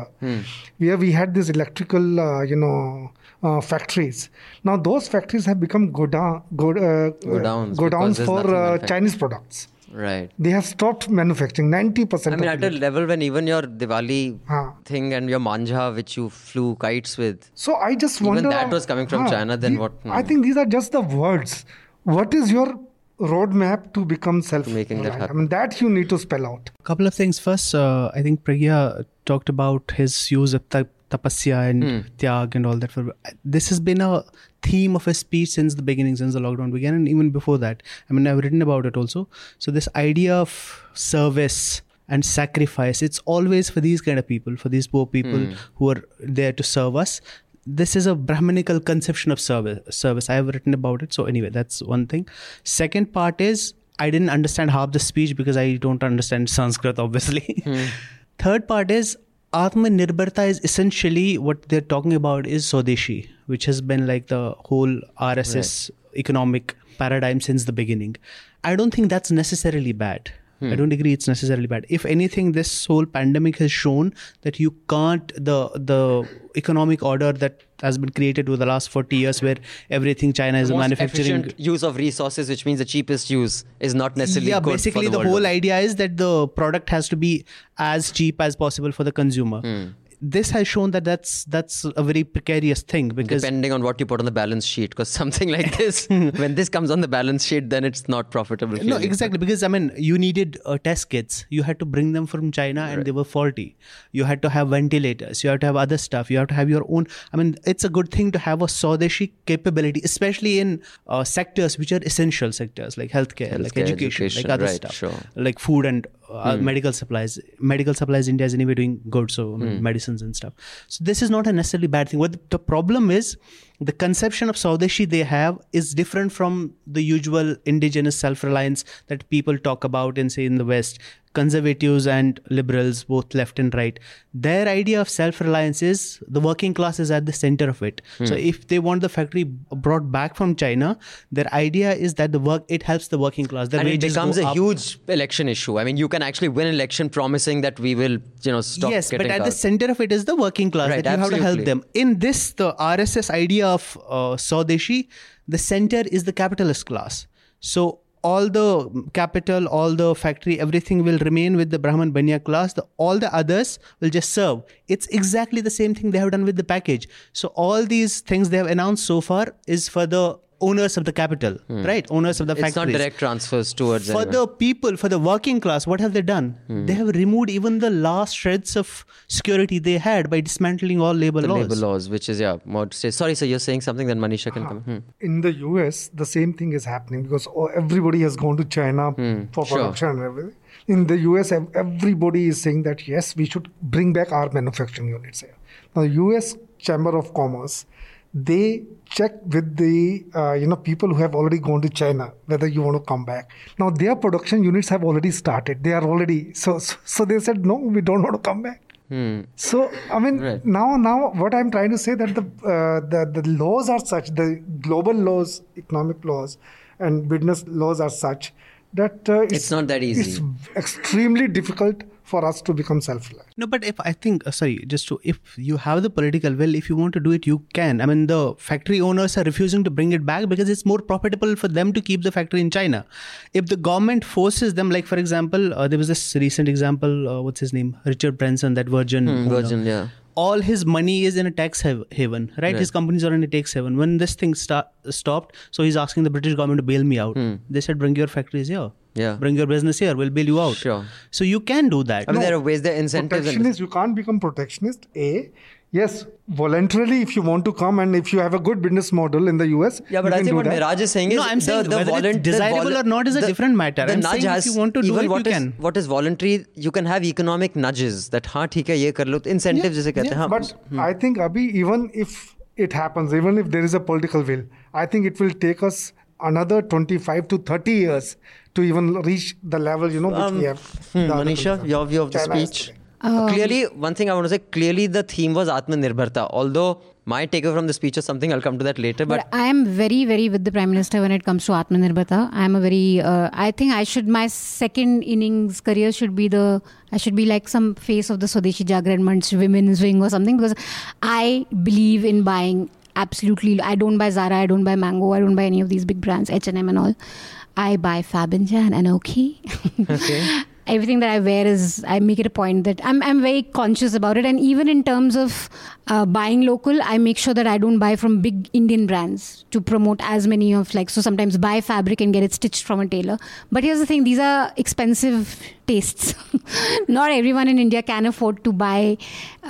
where we had this electrical, uh, you know, uh, factories. Now those factories have become godown, go, uh, Godowns, godowns because there's for uh. Chinese products. Right. They have stopped manufacturing 90%. I mean, of at a it. level when even your Diwali Huh. thing and your manja, which you flew kites with, So I just Even wonder. that was coming from Huh, China, then the- what- I hmm. think these are just the words. What is your roadmap to become self making that I mean, that you need to spell out. couple of things first uh, i think pragya talked about his use of ta- tapasya and hmm. tyag and all that for this has been a theme of his speech since the beginning since the lockdown began and even before that. I mean i've written about it also. So this idea of service and sacrifice it's always for these kind of people for these poor people hmm. who are there to serve us. This is a brahminical conception of service service. I have written about it. So anyway that's one thing. Second part is i didn't understand half the speech because i don't understand sanskrit obviously. Hmm. Third part is atmanirbharta is essentially what they're talking about is swadeshi which has been like the whole rss economic paradigm since the beginning. I don't think that's necessarily bad I don't agree it's necessarily bad. If anything, this whole pandemic has shown that you can't the the economic order that has been created over the last 40 years where everything China is manufacturing use of resources, which means the cheapest use, is not necessarily yeah good basically the, the, whole idea is that the product has to be as cheap as possible for the consumer Hmm. This has shown that that's that's a very precarious thing because Depending on what you put on the balance sheet, because something like this, when this comes on the balance sheet, then it's not profitable. no exactly because i mean you needed uh, test kits. You had to bring them from china and they were faulty. You had to have ventilators. You have to have other stuff. You have to have your own i mean it's a good thing to have a swadeshi capability especially in uh, sectors which are essential sectors like healthcare, like education, education, like other right, stuff sure. like food and uh, medical supplies medical supplies india is anyway doing good so I medicines and stuff. So this is not a necessarily bad thing. What the problem is the conception of Swadeshi they have is different from the usual indigenous self-reliance that people talk about in say in the west. Conservatives and liberals both left and right. Their idea of self-reliance is the working class is at the center of it. Hmm. So if they want the factory brought back from china their idea is that the work it helps the working class. The and it becomes a up. huge election issue. I mean, you can actually win an election promising that we will, you know, stop yes but at the center of it is the working class Right, that you have to help them. In this the rss idea of uh, swadeshi the center is the capitalist class. So all the capital all the factory everything will remain with the brahman banya class. The, all the others will just serve. It's exactly the same thing they have done with the package. So all these things they have announced so far is for the owners of the capital right owners of the Hmm. it's factories not direct transfers towards for anyone. the people, for the working class, what have they done? Hmm. They have removed even the last shreds of security they had by dismantling all labor the laws. labor laws, which is yeah, more to say. Sorry, sir, you're saying something. Then Manisha can come. Hmm. In the US, the same thing is happening because oh, everybody has gone to China for Hmm, sure. production and everything. In the US, everybody is saying that yes, we should bring back our manufacturing units here. Now, the US Chamber of Commerce, they check with the uh, you know people who have already gone to China whether you want to come back. Now their production units have already started. They are already so so, so they said no, we don't want to come back. So I mean Right. now now what I'm trying to say that the uh, the the laws are such the global laws, economic laws, and business laws are such that uh, It's not that easy. It's extremely difficult for us to become self-reliant. No, but if I think, uh, sorry, just to, if you have the political will, if you want to do it, you can. I mean, the factory owners are refusing to bring it back because it's more profitable for them to keep the factory in China. If the government forces them, like for example, uh, there was this recent example, uh, what's his name? Richard Branson, that Virgin. Hmm, Virgin, yeah. all his money is in a tax haven, right? His companies are in a tax haven. When this thing sta- stopped, so he's asking the British government to bail me out. They said, bring your factories here yeah. Bring your business here. We'll bail you out. Sure. So you can do that. I mean no, there are ways there are incentives protectionist you can't become protectionist a. Yes voluntarily if you want to come and if you have a good business model in the us yeah but i think what Miraj is saying is no i'm the, saying the, whether it's desirable volu- or not is a the, different matter. the I'm nudge has, if you want to do it what you is, can. what is voluntary you can have economic nudges that ha hai ye kar lo incentives yeah, jise yeah. but hmm. i think abhi even if it happens even if there is a political will i think it will take us another 25 to 30 years to even reach the level, you know, which Um, we have. hmm, Manisha, countries. your view of the China is speech? Um, clearly, one thing I want to say clearly the theme was Atmanirbharta. Although my takeaway from the speech is something I'll come to that later. But, But I am very, very with the Prime Minister when it comes to Atmanirbharta. I am a very, uh, I think I should, my second innings career should be the, I should be like some face of the Swadeshi Jagran Manch women's wing or something because I believe in buying absolutely, I don't buy Zara, I don't buy Mango, I don't buy any of these big brands, H&M and all. I buy Fabindia and Anokhi. Okay. Everything that I wear is, I make it a point that I'm, I'm very conscious about it. And even in terms of uh, buying local, I make sure that I don't buy from big Indian brands to promote as many of like, so sometimes buy fabric and get it stitched from a tailor. But here's the thing these are expensive tastes. Not everyone in India can afford to buy,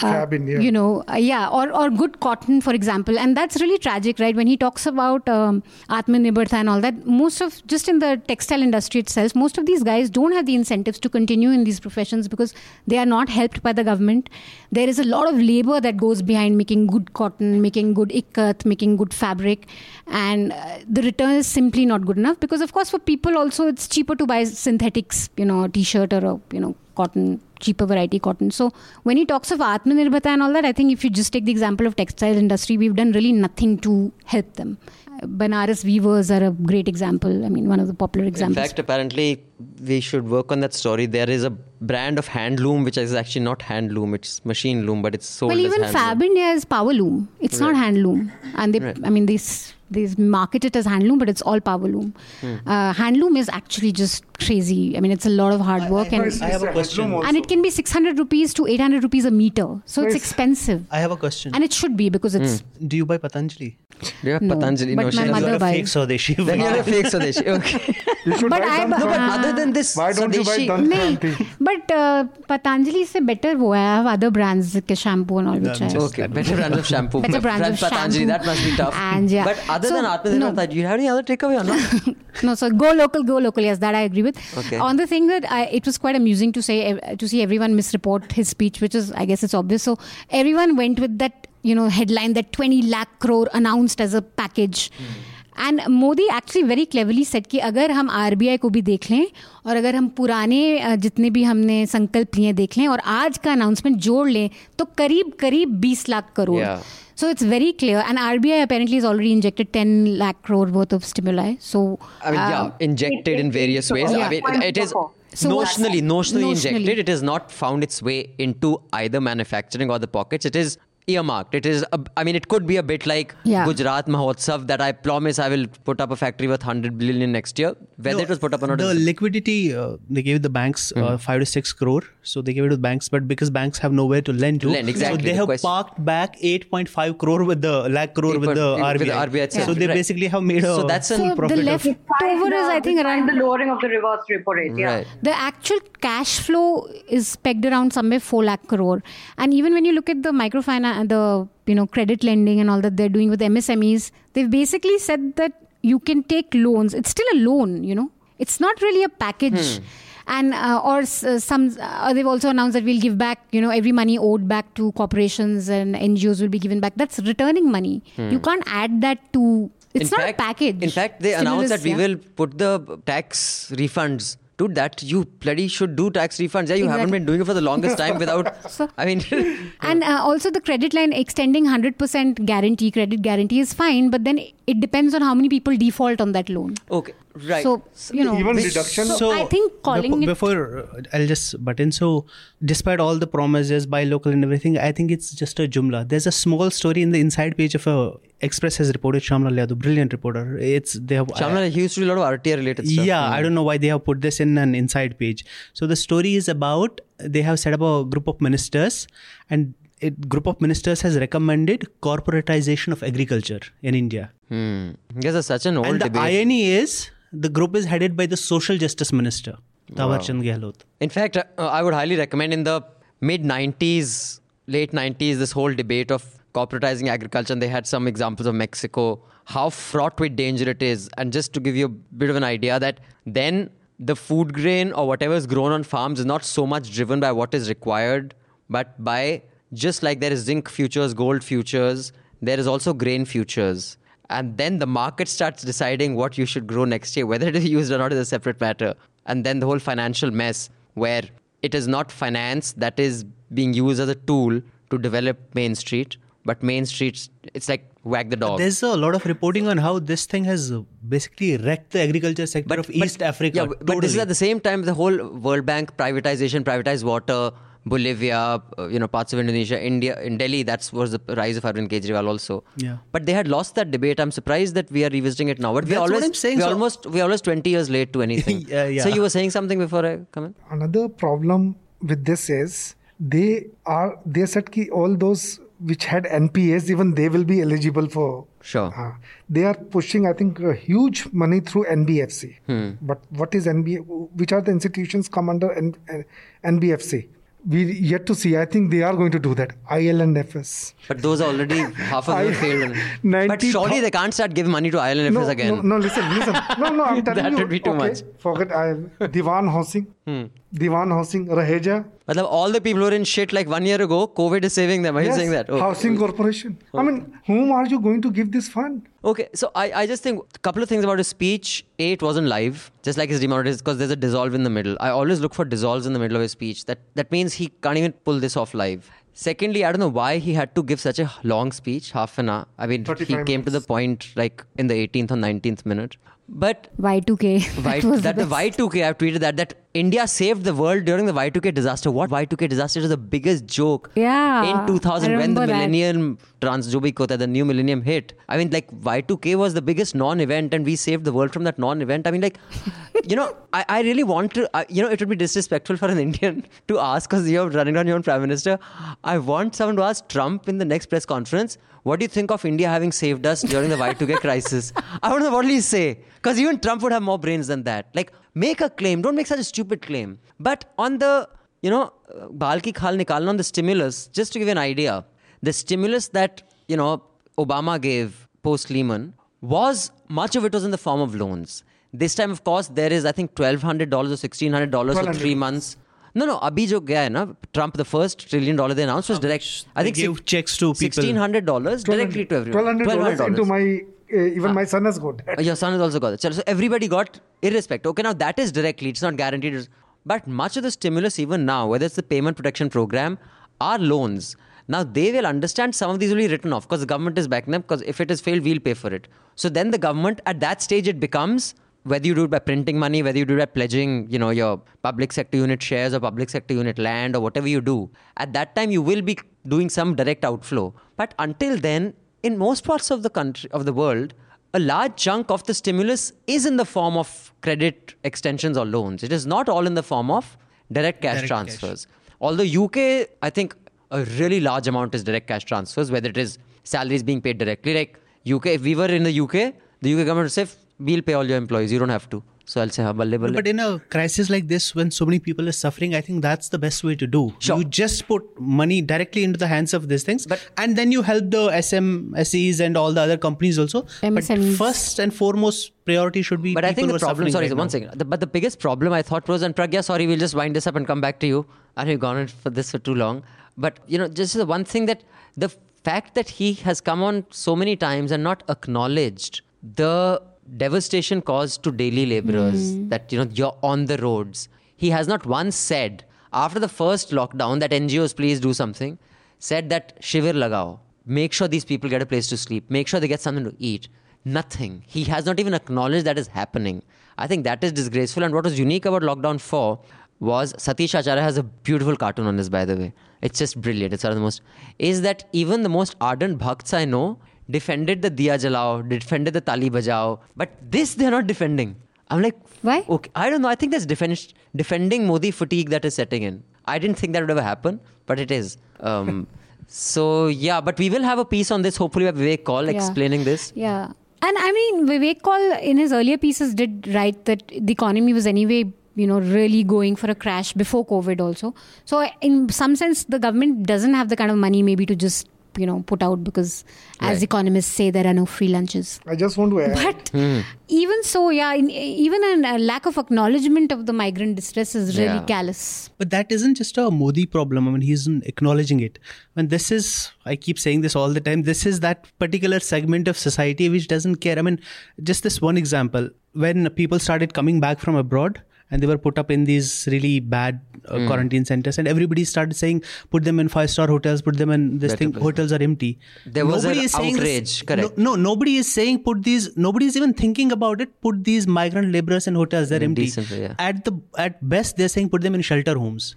uh, you know, uh, yeah, or, or good cotton, for example. And that's really tragic, right? When he talks about um, Atmanirbharta and all that, most of, just in the textile industry itself, most of these guys don't have the incentives to continue in these professions because they are not helped by the government. There is a lot of labor that goes behind making good cotton, making good ikat, making good fabric. And uh, the return is simply not good enough because, of course, for people also, it's cheaper to buy synthetics, you know, t-shirt or a, you know, cotton cheaper variety cotton so when he talks of atmanirbharta and all that i think if you just take the example of textile industry we've done really nothing to help them banaras weavers are a great example i mean one of the popular examples. in fact, apparently, we should work on that story. There is a brand of handloom which is actually not handloom; it's machine loom, but it's sold well as even fab india is power loom it's not handloom and they Right. i mean these they market it as handloom but it's all power loom Hmm. uh, handloom is actually just crazy. I mean, it's a lot of hard work, I, I and I have a question. And it can be 600 rupees to 800 rupees a meter, so it's expensive. I have a question, and it should be because it's. Mm. Do you buy Patanjali? Yeah, no, Patanjali. But my mother buys. Fake Swadeshi. Then you're a fake Swadeshi. Okay. you should but buy I, no, but other than this, why don't you buy Dant But uh, Patanjali is better wo I have other brands ke shampoo and all which I okay better brands of shampoo. Better brands of Patanjali. That must be tough. And yeah. But other than Atmanirbhar, do you have any other takeaway or not? No. So go local, go local. Yes, that I agree with. Okay. on the thing that I, it was quite amusing to say to see everyone misreport his speech which is I guess it's obvious. So everyone went with that you know headline that 20 lakh crore announced as a package hmm. And Modi actually very cleverly set कि अगर हम RBI को भी देख लें और अगर हम पुराने जितने भी हमने संकल्प लिए देख लें और आज का अनाउंसमेंट जोड़ लें तो करीब करीब 20 lakh crore Yeah. So it's very clear, and RBI apparently has already injected 10 lakh crore worth of stimuli. So I mean, uh, yeah, injected in various ways. Yeah. I mean, it is So notionally, notionally Notionally. injected. It has not found its way into either manufacturing or the pockets. It is earmarked. It is, a, I mean, it could be a bit like Yeah. Gujarat Mahotsav that I promise I will put up a factory worth 100 billion next year. Whether it was put up or not. The liquidity uh, they gave the banks uh, Mm-hmm. five to six crore, so they gave it to banks. But because banks have nowhere to lend to, Lend, exactly, so they the have question- parked back eight point five crore with the lakh crore with 8.5 the with RBI. the RBI itself, So they right. basically have made a So that's an- full So the profit. left- of, October is, I think, around- the lowering of the reverse repo rate. Yeah. Right. the actual cash flow is pegged around somewhere 4 lakh crore. And even when you look at the microfinance, the you know credit lending and all that they're doing with MSMEs, they've basically said that you can take loans. It's still a loan, you know. It's not really a package. Hmm. And uh, or s- uh, some uh, they've also announced that we'll give back you know every money owed back to corporations and NGOs will be given back. That's returning money. You can't add that to. It's in not fact, a package. In fact, they announced that we yeah. will put the tax refunds. Dude, that you bloody should do tax refunds. Yeah, you haven't been doing it for the longest time without. So- I mean, And uh, also the credit line extending 100% guarantee, credit guarantee is fine, but then it depends on how many people default on that loan. okay, right. So, you know. Even Which- deduction. So, I think calling before, it. before uh, I'll just butt in. So, despite all the promises by local and everything, I think it's just a jumla. There's a small story in the inside page of a Express has reported Shyamlal Yadav, brilliant reporter. It's they have Shamla, he used to do a lot of RTA related stuff. yeah, I don't know why they have put this in an inside page. So the story is about they have set up a group of ministers, and a group of ministers has recommended corporatization of agriculture in India. Hmm. Because there's such an old and the debate. irony is the group is headed by the social justice minister, Thawar Chand Gehlot. In fact, uh, I would highly recommend in the mid 90s, late 90s, this whole debate of corporatizing agriculture, and they had some examples of Mexico, how fraught with danger it is. And just to give you a bit of an idea, that then the food grain or whatever is grown on farms is not so much driven by what is required, but by just like there is zinc futures, gold futures, there is also grain futures. And then the market starts deciding what you should grow next year, whether it is used or not is a separate matter. And then the whole financial mess where it is not finance that is being used as a tool to develop Main Street, but Main Street, it's like whack the dog. There's a lot of reporting on how this thing has basically wrecked the agriculture sector of East Africa. Yeah, but this is at the same time the whole World Bank privatization, privatized water, Bolivia, uh, you know, parts of Indonesia, India, in Delhi, that was the rise of Arvind Kejriwal also. Yeah. But they had lost that debate. I'm surprised that we are revisiting it now. But we That's what always, I'm saying, we so- almost, we're almost 20 years late to anything. Yeah, yeah. So you were saying something before I come in? Another problem with this is they are they said ki all those which had NPAs even they will be eligible for. Sure. Uh, they are pushing I think uh, huge money through NBFC. Hmm. But what is NB? Which are the institutions come under N, N, NBFC? We yet to see. I think they are going to do that. IL and FS. But those are already half of them failed. But 90 surely they can't start giving money to Ireland no, FS again. No, no, listen, listen. No, no, I'm telling That you. would be too okay, much. Forget I Dewan Housing. Hmm. Dewan Housing, Raheja. Matlab, all the people who were in shit like one year ago, COVID is saving them. Are you saying that? Oh. Housing Corporation. I mean, whom are you going to give this fund? Okay, so I, I just think a couple of things about his speech. A, it wasn't live, just like his demonetization, because there's a dissolve in the middle. I always look for dissolves in the middle of his speech. That that means he can't even pull this off live. Secondly, I don't know why he had to give such a long speech, half an hour. I mean, he 35 came to the point like in the 18th or 19th minute. But Y2K. Y, that was that the the. Y2K, I've tweeted that that India saved the world during the Y2K disaster. What Y2K disaster is the biggest joke Yeah, in 2000 when the that. millennium trans jo bhi kota, the new millennium hit. I mean, like Y2K was the biggest non-event, and we saved the world from that non-event. I mean, like, you know, I, I really want to. I, you know, it would be disrespectful for an Indian to ask because you're running on your own prime minister. I want someone to ask Trump in the next press conference. What do you think of India having saved us during the Y2K crisis? I don't know what will he say. Because even Trump would have more brains than that. Like, make a claim. Don't make such a stupid claim. But on the, you know, uh, baal ki khal nikalna on the stimulus, just to give you an idea, the stimulus that, you know, Obama gave post Lehman was, much of it was in the form of loans. This time, of course, there is, I think, $1,200 or $1,600 for three months. No, no, abhi jo gaya hai na, Trump, the first trillion dollar they announced was direct. I They think gave checks to people. Sixteen hundred dollars directly to everyone. $1,200 into my. Uh, even my son has got that. Your son has also got it. So everybody got irrespective. Okay, now that is directly. It's not guaranteed. But much of the stimulus, even now, whether it's the payment protection program, are loans. Now they will understand some of these will be written off because the government is backing them. Because if it has failed, we'll pay for it. So then the government, at that stage, it becomes whether you do it by printing money, whether you do it by pledging, you know, your public sector unit shares or public sector unit land or whatever you do. At that time, you will be doing some direct outflow. But until then, in most parts of the country of the world, a large chunk of the stimulus is in the form of credit extensions or loans. It is not all in the form of direct cash Direct cash. transfers. Although UK, I think a really large amount is direct cash transfers, whether it is salaries being paid directly. Like UK, if we were in the UK, the UK government would say, we'll pay all your employees, you don't have to. So I'll say, "Ha, balle, balle." But in a crisis like this, when so many people are suffering, I think that's the best way to do. Sure. You just put money directly into the hands of these things, But- and then you help the SMSEs and all the other companies also. But first and foremost, priority should be. But I think the problem, suffering sorry, right so one now. second. The, but the biggest problem I thought was, and Pragya, sorry, we'll just wind this up and come back to you. I know you've gone on for this for too long. But, you know, just the one thing that the fact that he has come on so many times and not acknowledged the devastation caused to daily laborers, hmm. that, you know, you're on the roads. He has not once said, after the first lockdown, that NGOs please do something, said that shivir lagao, make sure these people get a place to sleep, make sure they get something to eat. Nothing. He has not even acknowledged that is happening. I think that is disgraceful. And what was unique about Lockdown 4 was Satish Acharya has a beautiful cartoon on this, by the way. It's just brilliant. It's one of the most. Is that even the most ardent bhakts I know defended the Diya Jalao, defended the Tali Bajao, but this they're not defending. I'm like, Why? Okay, I don't know. I think that's defend- defending Modi fatigue that is setting in. I didn't think that would ever happen, but it is. Um, so yeah, but we will have a piece on this. Hopefully, by Vivek Kaul Yeah. explaining this. Yeah. And I mean, Vivek Kaul in his earlier pieces did write that the economy was anyway, you know, really going for a crash before COVID also. So in some sense, the government doesn't have the kind of money maybe to just, you know, put out because as Right. economists say, there are no free lunches. I just want to add. But Hmm. even so, yeah, in, even a lack of acknowledgement of the migrant distress is really Yeah. callous. But that isn't just a Modi problem. I mean, he isn't acknowledging it. And this is, I keep saying this all the time, this is that particular segment of society which doesn't care. I mean, just this one example when people started coming back from abroad and they were put up in these really bad uh, Hmm. quarantine centers and everybody started saying put them in five star hotels put them in this Better thing place. hotels are empty There was an saying this- outrage, correct. no, no nobody is saying put these nobody is even thinking about it put these migrant laborers in hotels they're empty decent, yeah. at the at best they're saying put them in shelter homes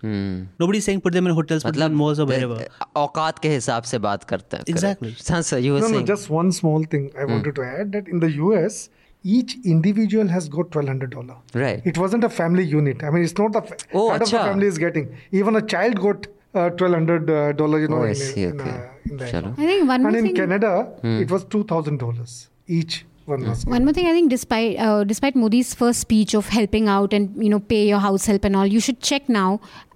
nobody's saying put them in hotels put them in malls or wherever औकात के हिसाब से बात करते हैं correct. Exactly. हाँ, sir, you were No, no, saying. just one small thing I wanted to add that in the US, each individual has got twelve hundred dollar. Right. It wasn't a family unit. I mean, it's not the fa- Oh, head of the family is getting. Even a child got uh, twelve hundred uh, dollar. You know, Oh, I see, in, okay. uh, in the Chalo. account. I think one And more in thing. Canada, Hmm. it was two thousand dollars each one. One more thing, I think, despite uh, despite Modi's first speech of helping out and you know pay your house help and all, you should check now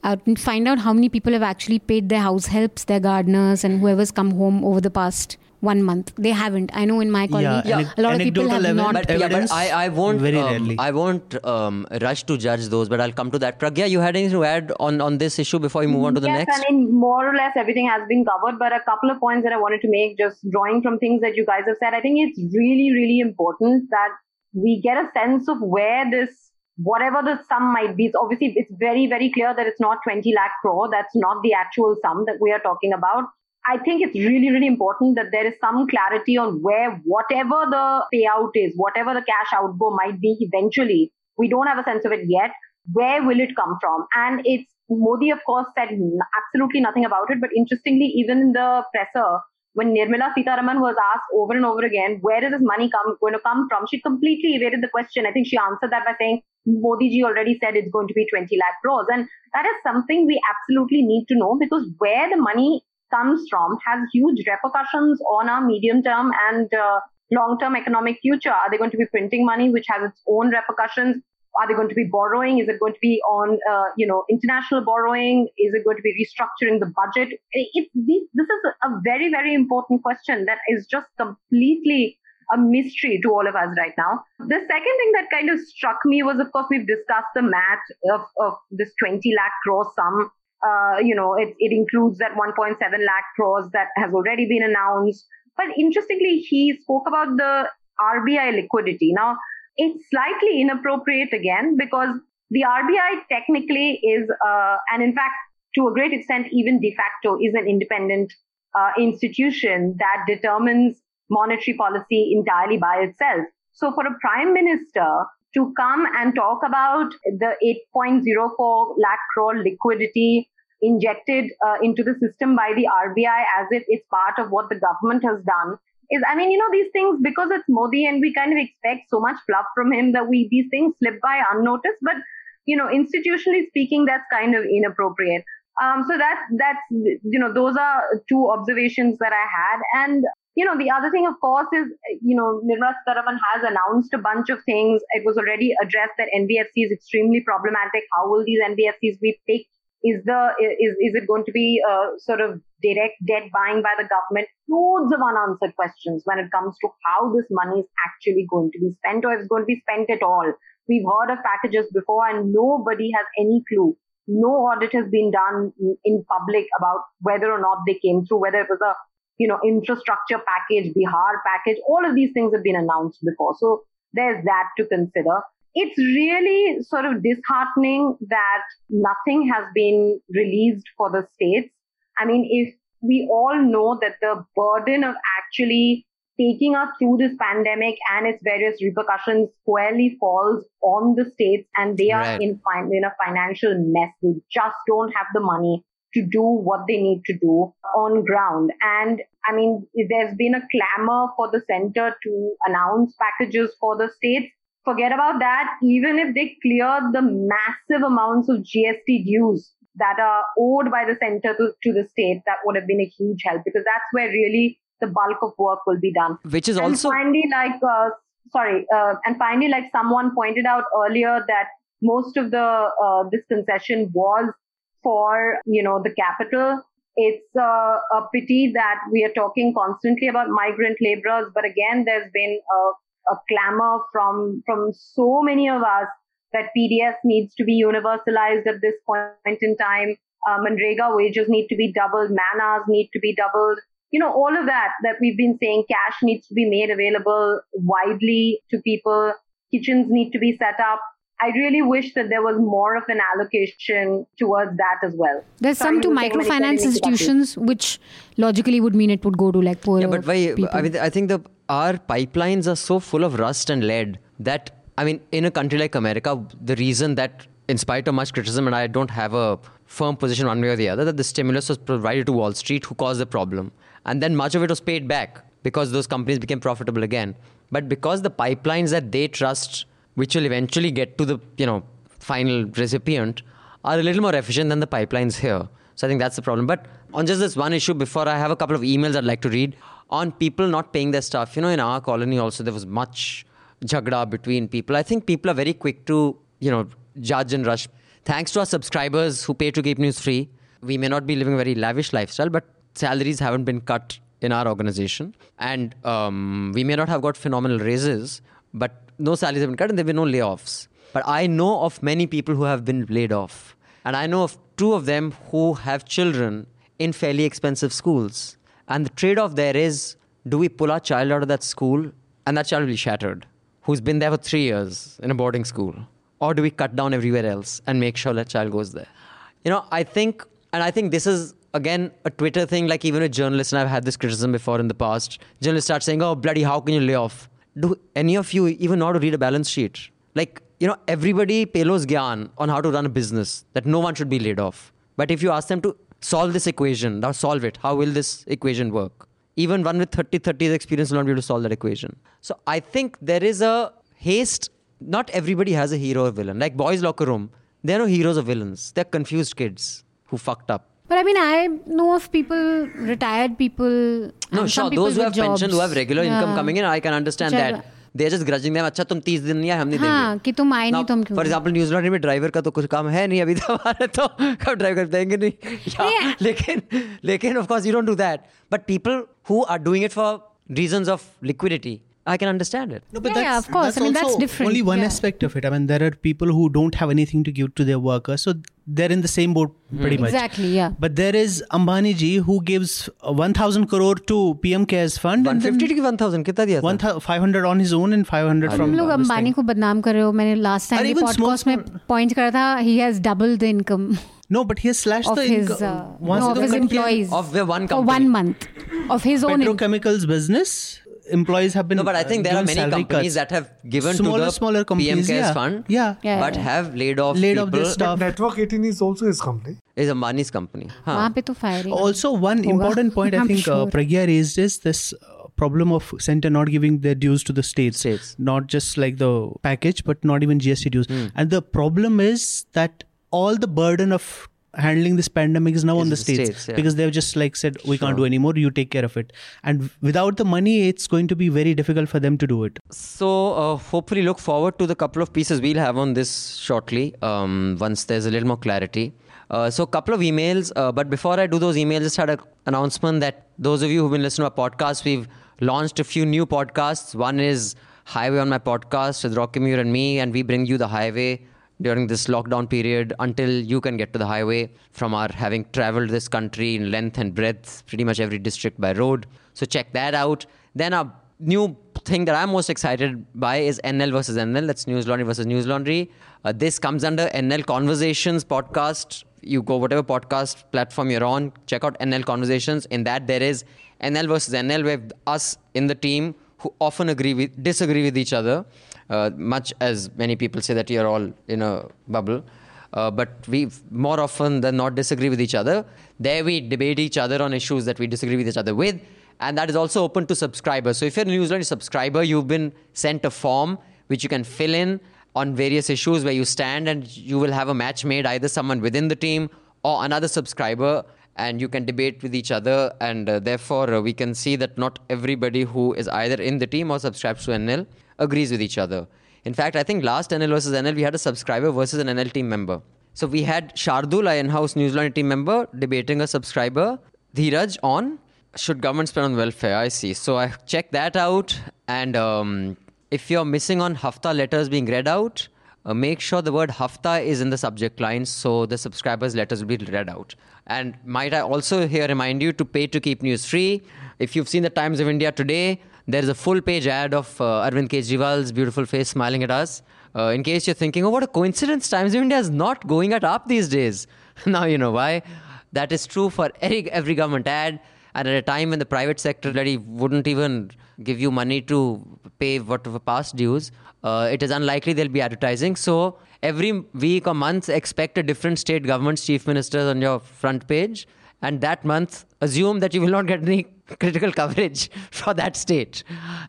uh, and find out how many people have actually paid their house helps, their gardeners, and whoever's come home over the past one month. They haven't. I know in my colony, Yeah, a lot of people have anecdotal not. evidence- but, yeah, but I, I won't very um, rarely. I won't um, rush to judge those, but I'll come to that. Pragya, you had anything to add on, on this issue before we move on to the yes, next? I mean, more or less everything has been covered, but a couple of points that I wanted to make, just drawing from things that you guys have said. I think it's really, really important that we get a sense of where this, whatever the sum might be. It's obviously, it's very, very clear that it's not 20 lakh crore. That's not the actual sum that we are talking about. I think it's really, really important that there is some clarity on where whatever the payout is, whatever the cash outgo might be eventually, we don't have a sense of it yet. Where will it come from? And it's Modi, of course, said absolutely nothing about it. But interestingly, even in the presser, when Nirmala Sitharaman was asked over and over again, where is this money come, going to come from? She completely evaded the question. I think she answered that by saying, Modi ji already said it's going to be 20 lakh crores. And that is something we absolutely need to know because where the money comes from has huge repercussions on our medium term and uh, long term economic future. Are they going to be printing money, which has its own repercussions? Are they going to be borrowing? Is it going to be on, uh, you know, international borrowing? Is it going to be restructuring the budget? It, it, this, is a very, very important question that is just completely a mystery to all of us right now. The second thing that kind of struck me was, of course, we've discussed the math of, of this 20 lakh crore sum. Uh, you know, it, it includes that 1.7 lakh crores that has already been announced. But interestingly, he spoke about the RBI liquidity. Now, it's slightly inappropriate again because the RBI technically is, uh, and in fact, to a great extent, even de facto, is an independent uh, institution that determines monetary policy entirely by itself. So, for a prime minister to come and talk about the 8.04 lakh crore liquidity injected uh, into the system by the RBI as if it's part of what the government has done is, I mean, you know, these things because it's Modi and we kind of expect so much fluff from him that we these things slip by unnoticed. But you know, institutionally speaking, that's kind of inappropriate. Um, so that that's you know, those are two observations that I had, and you know, the other thing, of course, is you know, Nirmala Sitharaman has announced a bunch of things. It was already addressed that NBFC is extremely problematic. How will these NBFCs be picked? Is the is is it going to be uh, sort of direct debt buying by the government? Loads of unanswered questions when it comes to how this money is actually going to be spent or if it's going to be spent at all. We've heard of packages before, and nobody has any clue. No audit has been done in public about whether or not they came through, whether it was a you know infrastructure package, Bihar package. All of these things have been announced before, so there's that to consider it's really sort of disheartening that nothing has been released for the states. I mean, if we all know that the burden of actually taking us through this pandemic and its various repercussions squarely falls on the states and they are Right. in, fin- in a financial mess. They just don't have the money to do what they need to do on ground. And I mean, there's been a clamor for the center to announce packages for the states forget about that. Even if they clear the massive amounts of GST dues that are owed by the center to, to the state, that would have been a huge help because that's where really the bulk of work will be done. Which is and also finally, like, uh, sorry, uh, and finally, like someone pointed out earlier that most of the uh, this concession was for you know the capital. It's uh, a pity that we are talking constantly about migrant laborers, but again, there's been a, a clamor from from so many of us that PDS needs to be universalized at this point in time. Uh, Manrega wages need to be doubled, man hours need to be doubled. You know, all of that that we've been saying, cash needs to be made available widely to people. Kitchens need to be set up. I really wish that there was more of an allocation towards that as well. There's some to microfinance institutions, which logically would mean it would go to like poor Yeah, but why? people. I mean, I think the our pipelines are so full of rust and lead that I mean, in a country like America, the reason that, in spite of much criticism, and I don't have a firm position one way or the other, that the stimulus was provided to Wall Street, who caused the problem, and then much of it was paid back because those companies became profitable again. But because the pipelines that they trust, which will eventually get to the you know final recipient, are a little more efficient than the pipelines here. So I think that's the problem. But on just this one issue, before I have a couple of emails I'd like to read on people not paying their stuff. You know, in our colony also there was much jhagda between people. I think people are very quick to you know judge and rush. Thanks to our subscribers who pay to keep news free, we may not be living a very lavish lifestyle, but salaries haven't been cut in our organization, and um, we may not have got phenomenal raises, but no salaries have been cut and there have been no layoffs. But I know of many people who have been laid off. And I know of two of them who have children in fairly expensive schools. And the trade off there is do we pull our child out of that school and that child will be shattered, who's been there for three years in a boarding school? Or do we cut down everywhere else and make sure that child goes there? You know, I think, and I think this is again a Twitter thing, like even a journalist, and I've had this criticism before in the past. Journalists start saying, oh, bloody, how can you lay off? Do any of you even know how to read a balance sheet? Like, you know, everybody pelos gyan on how to run a business, that no one should be laid off. But if you ask them to solve this equation, now solve it, how will this equation work? Even one with 30 30 experience will not be able to solve that equation. So I think there is a haste. Not everybody has a hero or villain. Like boys' locker room, there are no heroes or villains. They're confused kids who fucked up. But I mean, I know of people, retired people. No, sure. some people Those who have pension, who have regular income Yeah. coming in, I can understand Chalo. that. They're just grudging ma'am अच्छा तुम तीस दिन नहीं आए हम नहीं हाँ, देंगे कि तुम आए नहीं, तुम फॉर एग्ज़ाम्पल न्यूजीलैंड में ड्राइवर का तो कुछ काम है नहीं अभी तो हमारे तो कब ड्राइव कर देंगे नहीं। Yeah. लेकिन लेकिन of course you don't do that but people who are doing it for reason of liquidity I can understand it No, but Yeah, that's, yeah, of course. I mean, that's also different. Only one Yeah. aspect of it. I mean, there are people who don't have anything to give to their workers, so they're in the same boat pretty much. Exactly, yeah. But there is Ambani ji who gives uh, 1,000 crore to PM Cares Fund. and then 150 की 1000 कितना दिया था one thou- 500 on his own and 500 तुम from लोग this Ambani thing. को बदनाम कर रहे हो मैंने लास्ट टाइम Or के even small, पॉडकास्ट में small- पॉइंट करा था he has double the income No, but he has slashed of the his income. uh, Once no, the of his company- employees Of the one for company. one month of his own income. Petrochemicals business employees have been. No, but I think there are many companies cuts. that have given smaller, to the smaller companies, PM Cares yeah. Fund, yeah, yeah but yeah. have laid off laid people. off this stuff. But Network 18 is also his company. Is Ambani's company. Huh. also, one important point I think uh, sure. uh, Pragya raised is this uh, problem of center not giving their dues to the states, states. not just like the package, but not even GST dues. Mm. And the problem is that all the burden of handling this pandemic is now on the the states, states, yeah. because they've just like said we can't do anymore you take care of it and without the money it's going to be very difficult for them to do it So uh, hopefully look forward to the couple of pieces we'll have on this shortly um, once there's a little more clarity. Uh, so a couple of emails, uh, but before I do those emails, just had an announcement that those of you who've been listening to our podcast, we've launched a few new podcasts. One is Highway on my podcast with Rocky Mayur and me, and we bring you the highway during this lockdown period until you can get to the highway from our having traveled this country in length and breadth, pretty much every district by road. So check that out. Then our new thing that I'm most excited by is NL versus NL. That's Newslaundry versus Newslaundry. Uh, this comes under NL Conversations podcast. You go whatever podcast platform you're on, check out NL Conversations. In that there is NL versus NL, where us in the team who often agree with disagree with each other, uh, much as many people say that you're all in a bubble. Uh, but we more often than not disagree with each other. There we debate each other on issues that we disagree with each other with, and that is also open to subscribers. So if you're a newsletter subscriber, you've been sent a form which you can fill in on various issues where you stand, and you will have a match made either someone within the team or another subscriber, and you can debate with each other. And uh, therefore, uh, we can see that not everybody who is either in the team or subscribes to NL agrees with each other. In fact, I think last NL versus NL, we had a subscriber versus an NL team member. So we had Shardul, a in-house Newslaundry team member, debating a subscriber, Dheeraj, on should government spend on welfare. I see. So I checked that out, and um, if you're missing on Hafta letters being read out, uh, make sure the word Hafta is in the subject line, so the subscribers' letters will be read out. And might I also here remind you to pay to keep news free. If you've seen the Times of India today, there is a full page ad of uh, Arvind Kejriwal's beautiful face smiling at us. Uh, in case you're thinking, oh, what a coincidence, Times of India is not going at up these days. now you know why. That is true for every, every government ad. And at a time when the private sector really wouldn't even give you money to pay whatever past dues, uh, it is unlikely they'll be advertising. So every week or month, expect a different state government's chief ministers on your front page And that month, assume that you will not get any critical coverage for that state.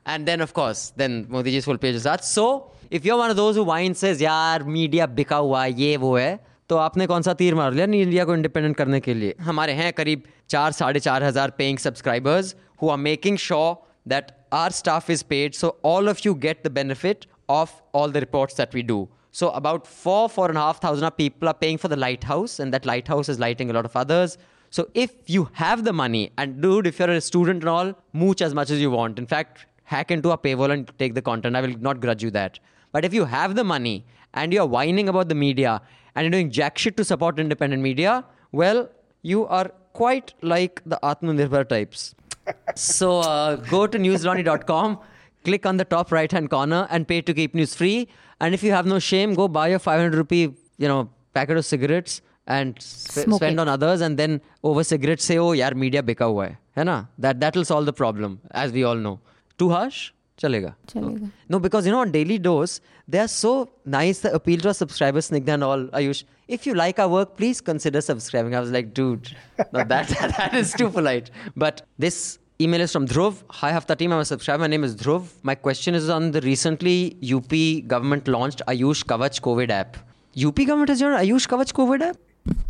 And then, of course, then Modiji's full page starts. So if you're one of those who whines says, यार media बिका हुआ ये वो है तो आपने कौन सा तीर मार लिया इंडिया को इंडिपेंडेंट करने के लिए हमारे हैं करीब चार साढ़े चार हजार paying subscribers who are making sure that our staff is paid so all of you get the benefit of all the reports that we do. So about four, four and a half thousand people are paying for the lighthouse, and that lighthouse is lighting a lot of others. So if you have the money, and dude, if you're a student and all, mooch as much as you want. In fact, hack into a paywall and take the content. I will not grudge you that. But if you have the money and you're whining about the media and you're doing jack shit to support independent media, well, you are quite like the Atmanirbhar types. so uh, go to newslaundry.com, click on the top right hand corner and pay to keep news free. And if you have no shame, go buy a 500 rupee, you know, packet of cigarettes and spend on others and then over cigarettes say, oh, yaar, media bika hua hai. hai na? That, that'll solve the problem, as we all know. Too harsh? Chalega. Chalega. No, because you know, on Daily Dose, they are so nice. The appeal to our subscribers, Snigdha and all, Ayush. If you like our work, please consider subscribing. I was like, dude, no, that, that is too polite. But this email is from Dhruv. Hi, Hafta team. I'm a subscriber. My name is Dhruv. My question is on the recently UP government launched Ayush Kavach COVID app. UP government has your Ayush Kavach COVID app?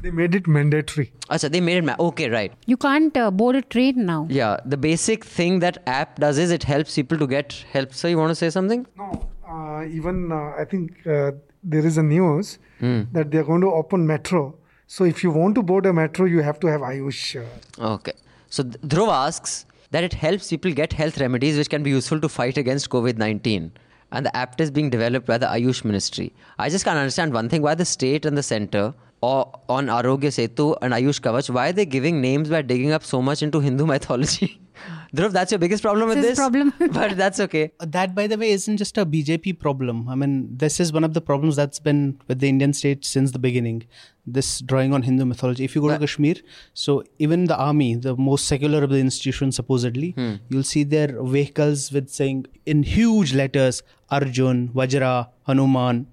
They made it mandatory. Acha, they made it. Ma- okay, right. You can't uh, board a train now. Yeah, the basic thing that app does is it helps people to get help. So you want to say something? No, uh, even uh, I think uh, there is a news Hmm. that they are going to open metro. So if you want to board a metro, you have to have Ayush. Uh, Okay. So Th- Dhruv asks that it helps people get health remedies which can be useful to fight against COVID 19. And the app is being developed by the Ayush Ministry. I just can't understand one thing why the state and the center or on Arogya Setu and Ayush Kavach, why are they giving names by digging up so much into Hindu mythology? Dhruv, that's your biggest problem with It's his this? problem. but that's okay. Uh, that, by the way, isn't just a BJP problem. I mean, this is one of the problems that's been with the Indian state since the beginning. This drawing on Hindu mythology. If you go to Kashmir, so even the army, the most secular of the institutions, supposedly, hmm. you'll see their vehicles with saying in huge letters Arjun, Vajra, Hanuman.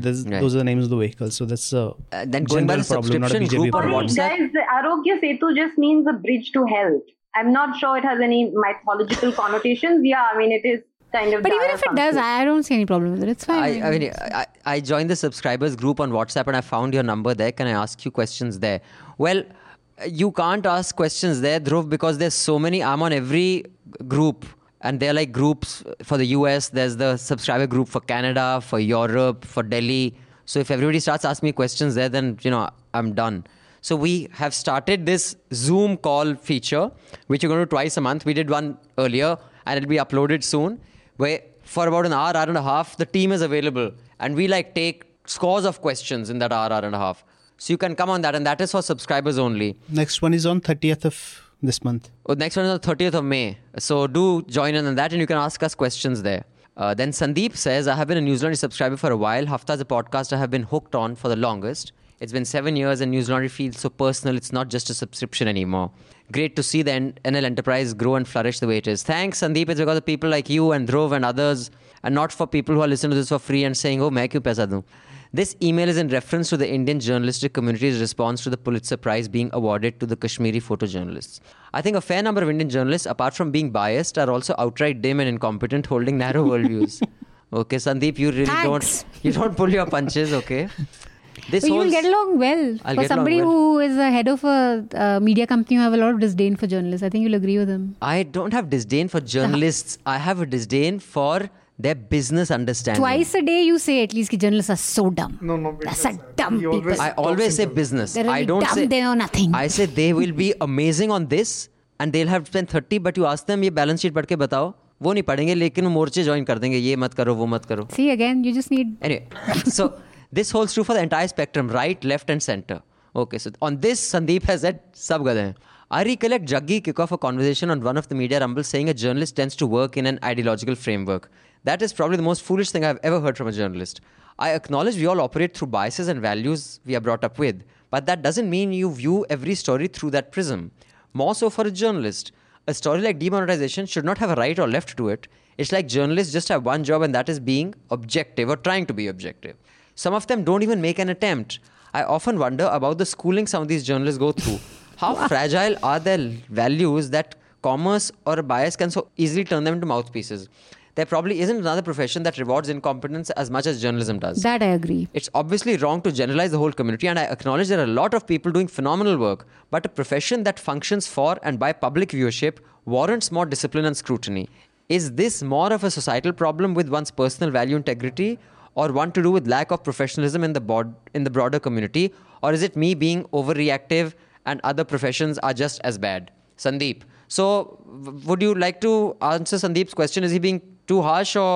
This, right. Those are the names of the vehicles. So that's a Uh, then going by general the problem, not a subscription BJP group on problem. WhatsApp. Guys, the Arogya Setu just means a bridge to health. I'm not sure it has any mythological connotations. Yeah, I mean, it is kind of. But even if it does. I don't see any problem with it. It's fine. I, I mean, I, I joined the subscribers group on WhatsApp and I found your number there. Can I ask you questions there? Well, you can't ask questions there, Dhruv, because there's so many. I'm on every group, and they're like groups for the US. There's the subscriber group for Canada, for Europe, for Delhi. So if everybody starts asking me questions there, then you know I'm done. So we have started this Zoom call feature, which we're going to do twice a month. We did one earlier, and it'll be uploaded soon. Where for about an hour, hour and a half, the team is available, and we like take scores of questions in that hour, hour and a half. So you can come on that, and that is for subscribers only. Next one is on 30th of this month. Oh, next one is on the 30th of May. So do join in on that and you can ask us questions there. Uh, then Sandeep says, I have been a Newslaundry subscriber for a while. Hafta is a podcast I have been hooked on for the longest. It's been seven years and Newslaundry feels so personal. It's not just a subscription anymore. Great to see the NL enterprise grow and flourish the way it is. Thanks, Sandeep. It's because of people like you and Dhruv and others and not for people who are listening to this for free and saying, oh, main kyun paisa? This email is in reference to the Indian journalistic community's response to the Pulitzer Prize being awarded to the Kashmiri photojournalists. I think a fair number of Indian journalists, apart from being biased, are also outright dim and incompetent, holding narrow worldviews. okay, Sandeep, you really Thanks. don't you don't pull your punches, okay? This But you will get along well. I'll For somebody well. who is a head of a uh, media company, you have a lot of disdain for journalists. I think you'll agree with him. I don't have disdain for journalists. I have a disdain for their business understanding. Twice a day, you say at least ki journalists are so dumb. No, no, such uh, dumb people. I always say business. They're I don't dumb, say they know nothing. I say they will be amazing on this and they'll have spent 30 but you ask them ये balance sheet पढ़ के बताओ वो नहीं पढ़ेंगे लेकिन मोर्चे join कर देंगे ये मत करो वो मत करो See, again, you just need. Anyway, so this holds true for the entire spectrum, right, left, and center. Okay, so on this, Sandeep has said sab gade hain. I recollect Jaggi kick off a conversation on one of the media rumbles saying a journalist tends to work in an ideological framework. That is probably the most foolish thing I've ever heard from a journalist. I acknowledge we all operate through biases and values we are brought up with, but that doesn't mean you view every story through that prism. More so for a journalist. A story like demonetization should not have a right or left to it. It's like journalists just have one job, and that is being objective or trying to be objective. Some of them don't even make an attempt. I often wonder about the schooling some of these journalists go through. How fragile are their values that commerce or a bias can so easily turn them into mouthpieces? There probably isn't another profession that rewards incompetence as much as journalism does. That I agree. It's obviously wrong to generalize the whole community, and I acknowledge there are a lot of people doing phenomenal work, but a profession that functions for and by public viewership warrants more discipline and scrutiny. Is this more of a societal problem with one's personal value integrity, or one to do with lack of professionalism in the, bod- in the broader community, or is it me being overreactive and other professions are just as bad? Sandeep. So, w- would you like to answer Sandeep's question? Is he being too harsh or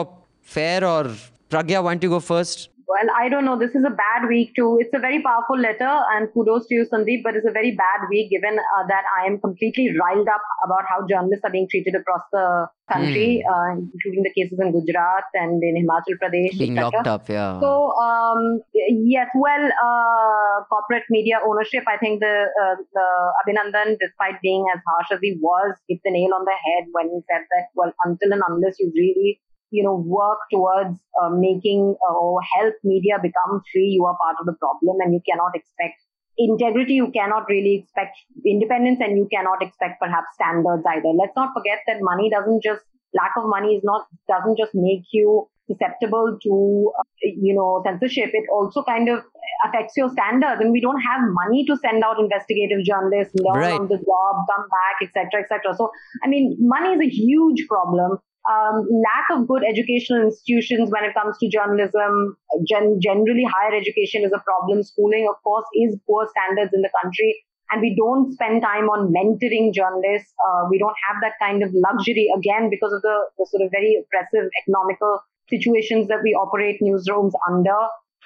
fair or Pragya, want to go first? Well, I don't know. This is a bad week too. It's a very powerful letter, and kudos to you, Sandeep. But it's a very bad week given uh, that I am completely riled up about how journalists are being treated across the country, uh, including the cases in Gujarat and in Himachal Pradesh, Being locked up, yeah. So um, yes, well, uh, corporate media ownership. I think the uh, the Abhinandan, despite being as harsh as he was, hit the nail on the head when he said that. Well, until and unless you really you know work towards uh, making uh, or help media become free, you are part of the problem, and you cannot expect integrity. You cannot really expect independence, and you cannot expect perhaps standards either. Let's not forget that money doesn't just lack of money is not doesn't just make you susceptible to uh, you know censorship it also kind of affects your standards and we don't have money to send out investigative journalists learn Right. on the job come back etc etc so i mean money is a huge problem um, lack of good educational institutions when it comes to journalism gen- generally higher education is a problem schooling of course is poor standards in the country and we don't spend time on mentoring journalists. Uh, we don't have that kind of luxury again because of the, the sort of very oppressive economical situations that we operate newsrooms under.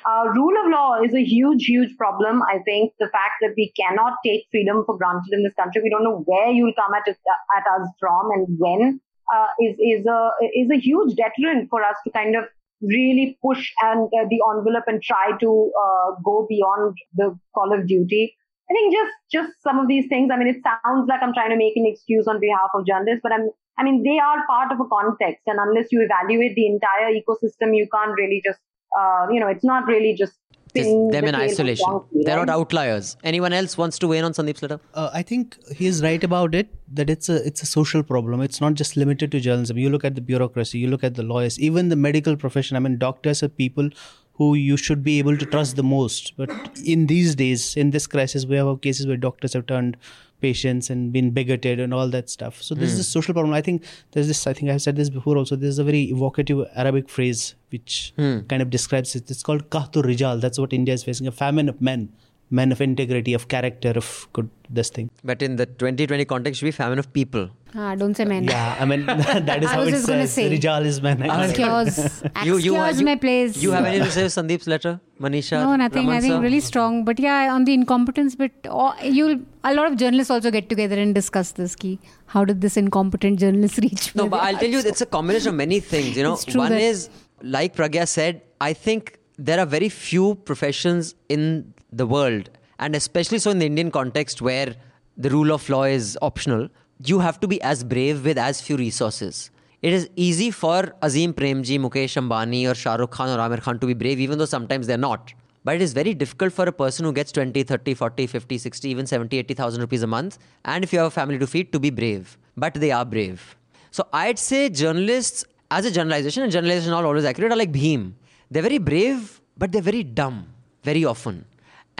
Uh, rule of law is a huge, huge problem. I think the fact that we cannot take freedom for granted in this country, we don't know where you'll come at, at us from and when, uh, is is a is a huge deterrent for us to kind of really push and uh, the envelope and try to uh, go beyond the call of duty. I think just just some of these things. I mean, it sounds like I'm trying to make an excuse on behalf of journalists, but I'm. I mean, they are part of a context, and unless you evaluate the entire ecosystem, you can't really just. Uh, you know, it's not really just. Just them the in isolation. donkey, They're right? not outliers. Anyone else wants to weigh in on Sandeep's letter? Uh, I think he's right about it that it's a it's a social problem. It's not just limited to journalism. You look at the bureaucracy, you look at the lawyers, even the medical profession. I mean, doctors are people who you should be able to trust the most. But in these days, in this crisis, we have cases where doctors have turned patients and been bigoted and all that stuff. So this is a hmm. social problem. I think there's this. I think I've said this before. Also, there's a very evocative Arabic phrase which hmm. kind of describes it. It's called kahtu rijal. That's what India is facing: a famine of men, men of integrity, of character, of good this thing. But in the 2020 context, should be famine of people. Ah, don't say men. Yeah, I mean that is I how was it just gonna says. say. Rijal is man. Excuse, You, you, excuse you, my place. You have anything to say, Sandeep's letter, Manisha? No, nothing. Raman I think sir? really strong. But yeah, on the incompetence bit, oh, you'll a lot of journalists also get together and discuss this. Key, how did this incompetent journalist reach? No, but I'll tell you, it's a combination of many things. You know, It's true one that- is like Pragya said. I think there are very few professions in the world, and especially so in the Indian context where the rule of law is optional. You have to be as brave with as few resources. It is easy for Azim Premji, Mukesh Ambani, or Shah Rukh Khan or Amir Khan to be brave, even though sometimes they're not. But it is very difficult for a person who gets 20, 30, 40, 50, 60, even 70, 80,000 rupees a month, and if you have a family to feed, to be brave. But they are brave. So I'd say journalists, as a generalization, and generalization not always accurate, are like Bhim. They're very brave, but they're very dumb, very often.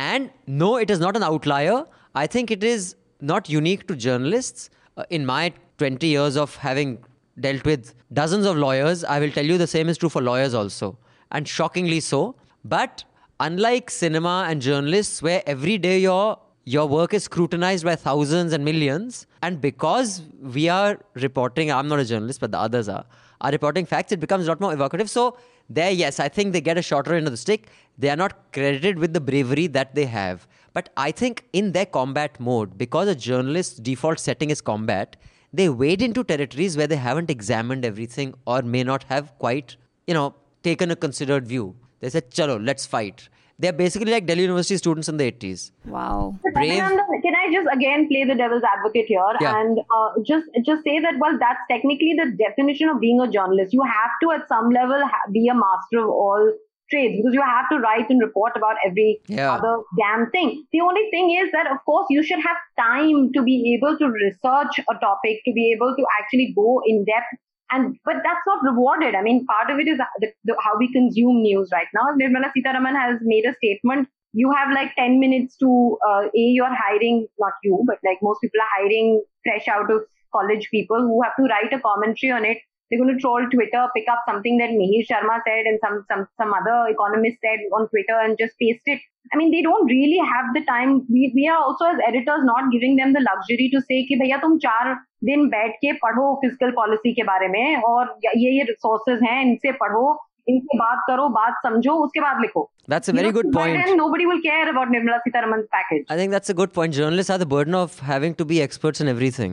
And no, it is not an outlier. I think it is not unique to journalists. Uh, in my 20 years of having dealt with dozens of lawyers, I will tell you the same is true for lawyers also. And shockingly so. But unlike cinema and journalists, where every day your your work is scrutinized by thousands and millions, and because we are reporting, I'm not a journalist, but the others are, are reporting facts, it becomes a lot more evocative. So there, yes, I think they get a shorter end of the stick. They are not credited with the bravery that they have. But I think in their combat mode, because a journalist's default setting is combat, they wade into territories where they haven't examined everything or may not have quite, you know, taken a considered view. They said, chalo, let's fight. They're basically like Delhi University students in the 80s. Wow. Brave. Can I just again play the devil's advocate here Yeah. and uh, just just say that well, that's technically the definition of being a journalist. You have to, at some level, ha- be a master of all trades because you have to write and report about every Yeah. other damn thing. The only thing is that, of course, you should have time to be able to research a topic, to be able to actually go in depth and but that's not rewarded. I mean, part of it is the, the, how we consume news right now. Nirmala Sitharaman has made a statement. You have like 10 minutes to uh, a you're hiring not you but like most people are hiring fresh out of college people who have to write a commentary on it. They're going to troll Twitter, pick up something that Mihir Sharma said and some some some other economist said on Twitter and just paste it. I mean, they don't really have the time. We, we are also as editors not giving them the luxury to say, "Ki bhaiya, tum char दिन बैठ के पढ़ो physical policy के बारे में और ये ये रिसोर्सेज हैं इनसे पढ़ो इनसे बात करो बात समझो उसके बाद लिखो That's a very You know, good point. then nobody will care about Nirmala Sitaraman's package. I think that's a good point. Journalists are the burden of having to be experts in everything.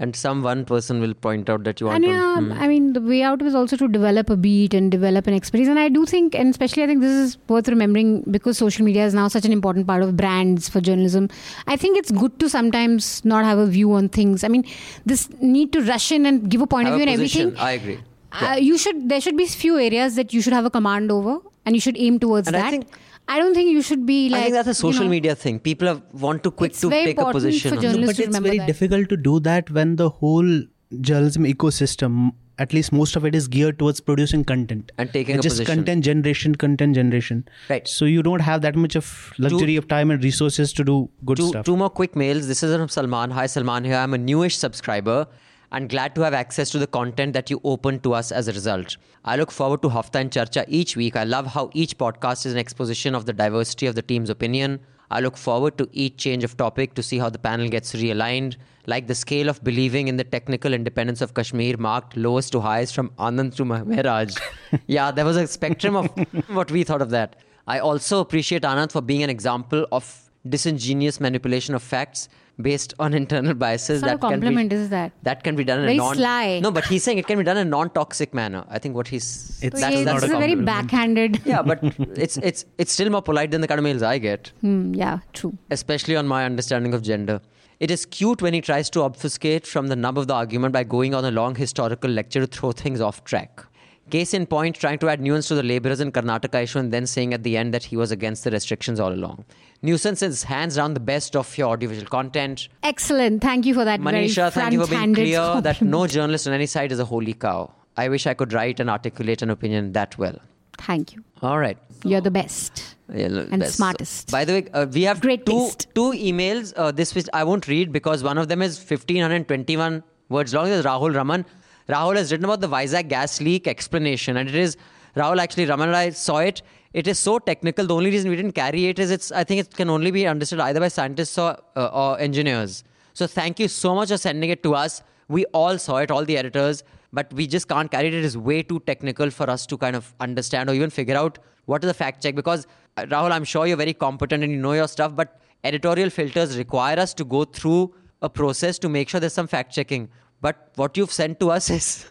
And some one person will point out that you want And to. yeah, Hmm. I mean, the way out was also to develop a beat and develop an expertise. And I do think, and especially I think this is worth remembering because social media is now such an important part of brands for journalism. I think it's good to sometimes not have a view on things. I mean, this need to rush in and give a point Have of view and everything. I agree. Uh, you should there should be few areas that you should have a command over and you should aim towards And I that. Think- I don't think you should be like I think that's a you social know, media thing. People have, want to quick to take a important position. for on journalists. something. but to it's very that. difficult to do that when the whole journalism ecosystem at least most of it is geared towards producing content And taking It's a just position. content generation content generation Right. so you don't have that much of luxury of time and resources to do good two, stuff two more quick mails. This is from Salman. Hi, Salman here. I'm a newish subscriber and glad to have access to the content that you open to us as a result. I look forward to Hafta and Charcha each week. I love how each podcast is an exposition of the diversity of the team's opinion. I look forward to each change of topic to see how the panel gets realigned. Like the scale of believing in the technical independence of Kashmir marked lowest to highest from Anand to Mehraj. yeah, there was a spectrum of what we thought of that. I also appreciate Anand for being an example of disingenuous manipulation of facts based on internal biases It's not a that can compliment, be is that? that can be done in Very a non sly. no but he's saying it can be done in a non-toxic manner i think what he's It's- So That's yeah, not this a is a very backhanded. yeah but it's it's it's still more polite than the kind of mails i get Hmm, yeah, true. especially on my understanding of gender it is cute when he tries to obfuscate from the nub of the argument by going on a long historical lecture to throw things off track Case in point, trying to add nuance to the labourers in Karnataka issue and then saying at the end that he was against the restrictions all along. Nuisance is hands down the best of your audiovisual content. Excellent. Thank you for that. Manisha, thank you for being clear that no journalist on any side is a holy cow. I wish I could write and articulate an opinion that well. Thank you. All right. You're the best. Yeah, And best. smartest. By the way, uh, we have Great two taste. two emails. Uh, this which I won't read because one of them is 1521 words long. This Rahul Raman. Rahul has written about the Vizag gas leak explanation, and it is Rahul actually Raman and I saw it. It is so technical. The only reason we didn't carry it is it's. I think it can only be understood either by scientists or uh, or engineers. So thank you so much for sending it to us. We all saw it, all the editors, but we just can't carry it. It is way too technical for us to kind of understand or even figure out what is the fact check. Because uh, Rahul, I'm sure you're very competent and you know your stuff, but editorial filters require us to go through a process to make sure there's some fact checking. But what you've sent to us is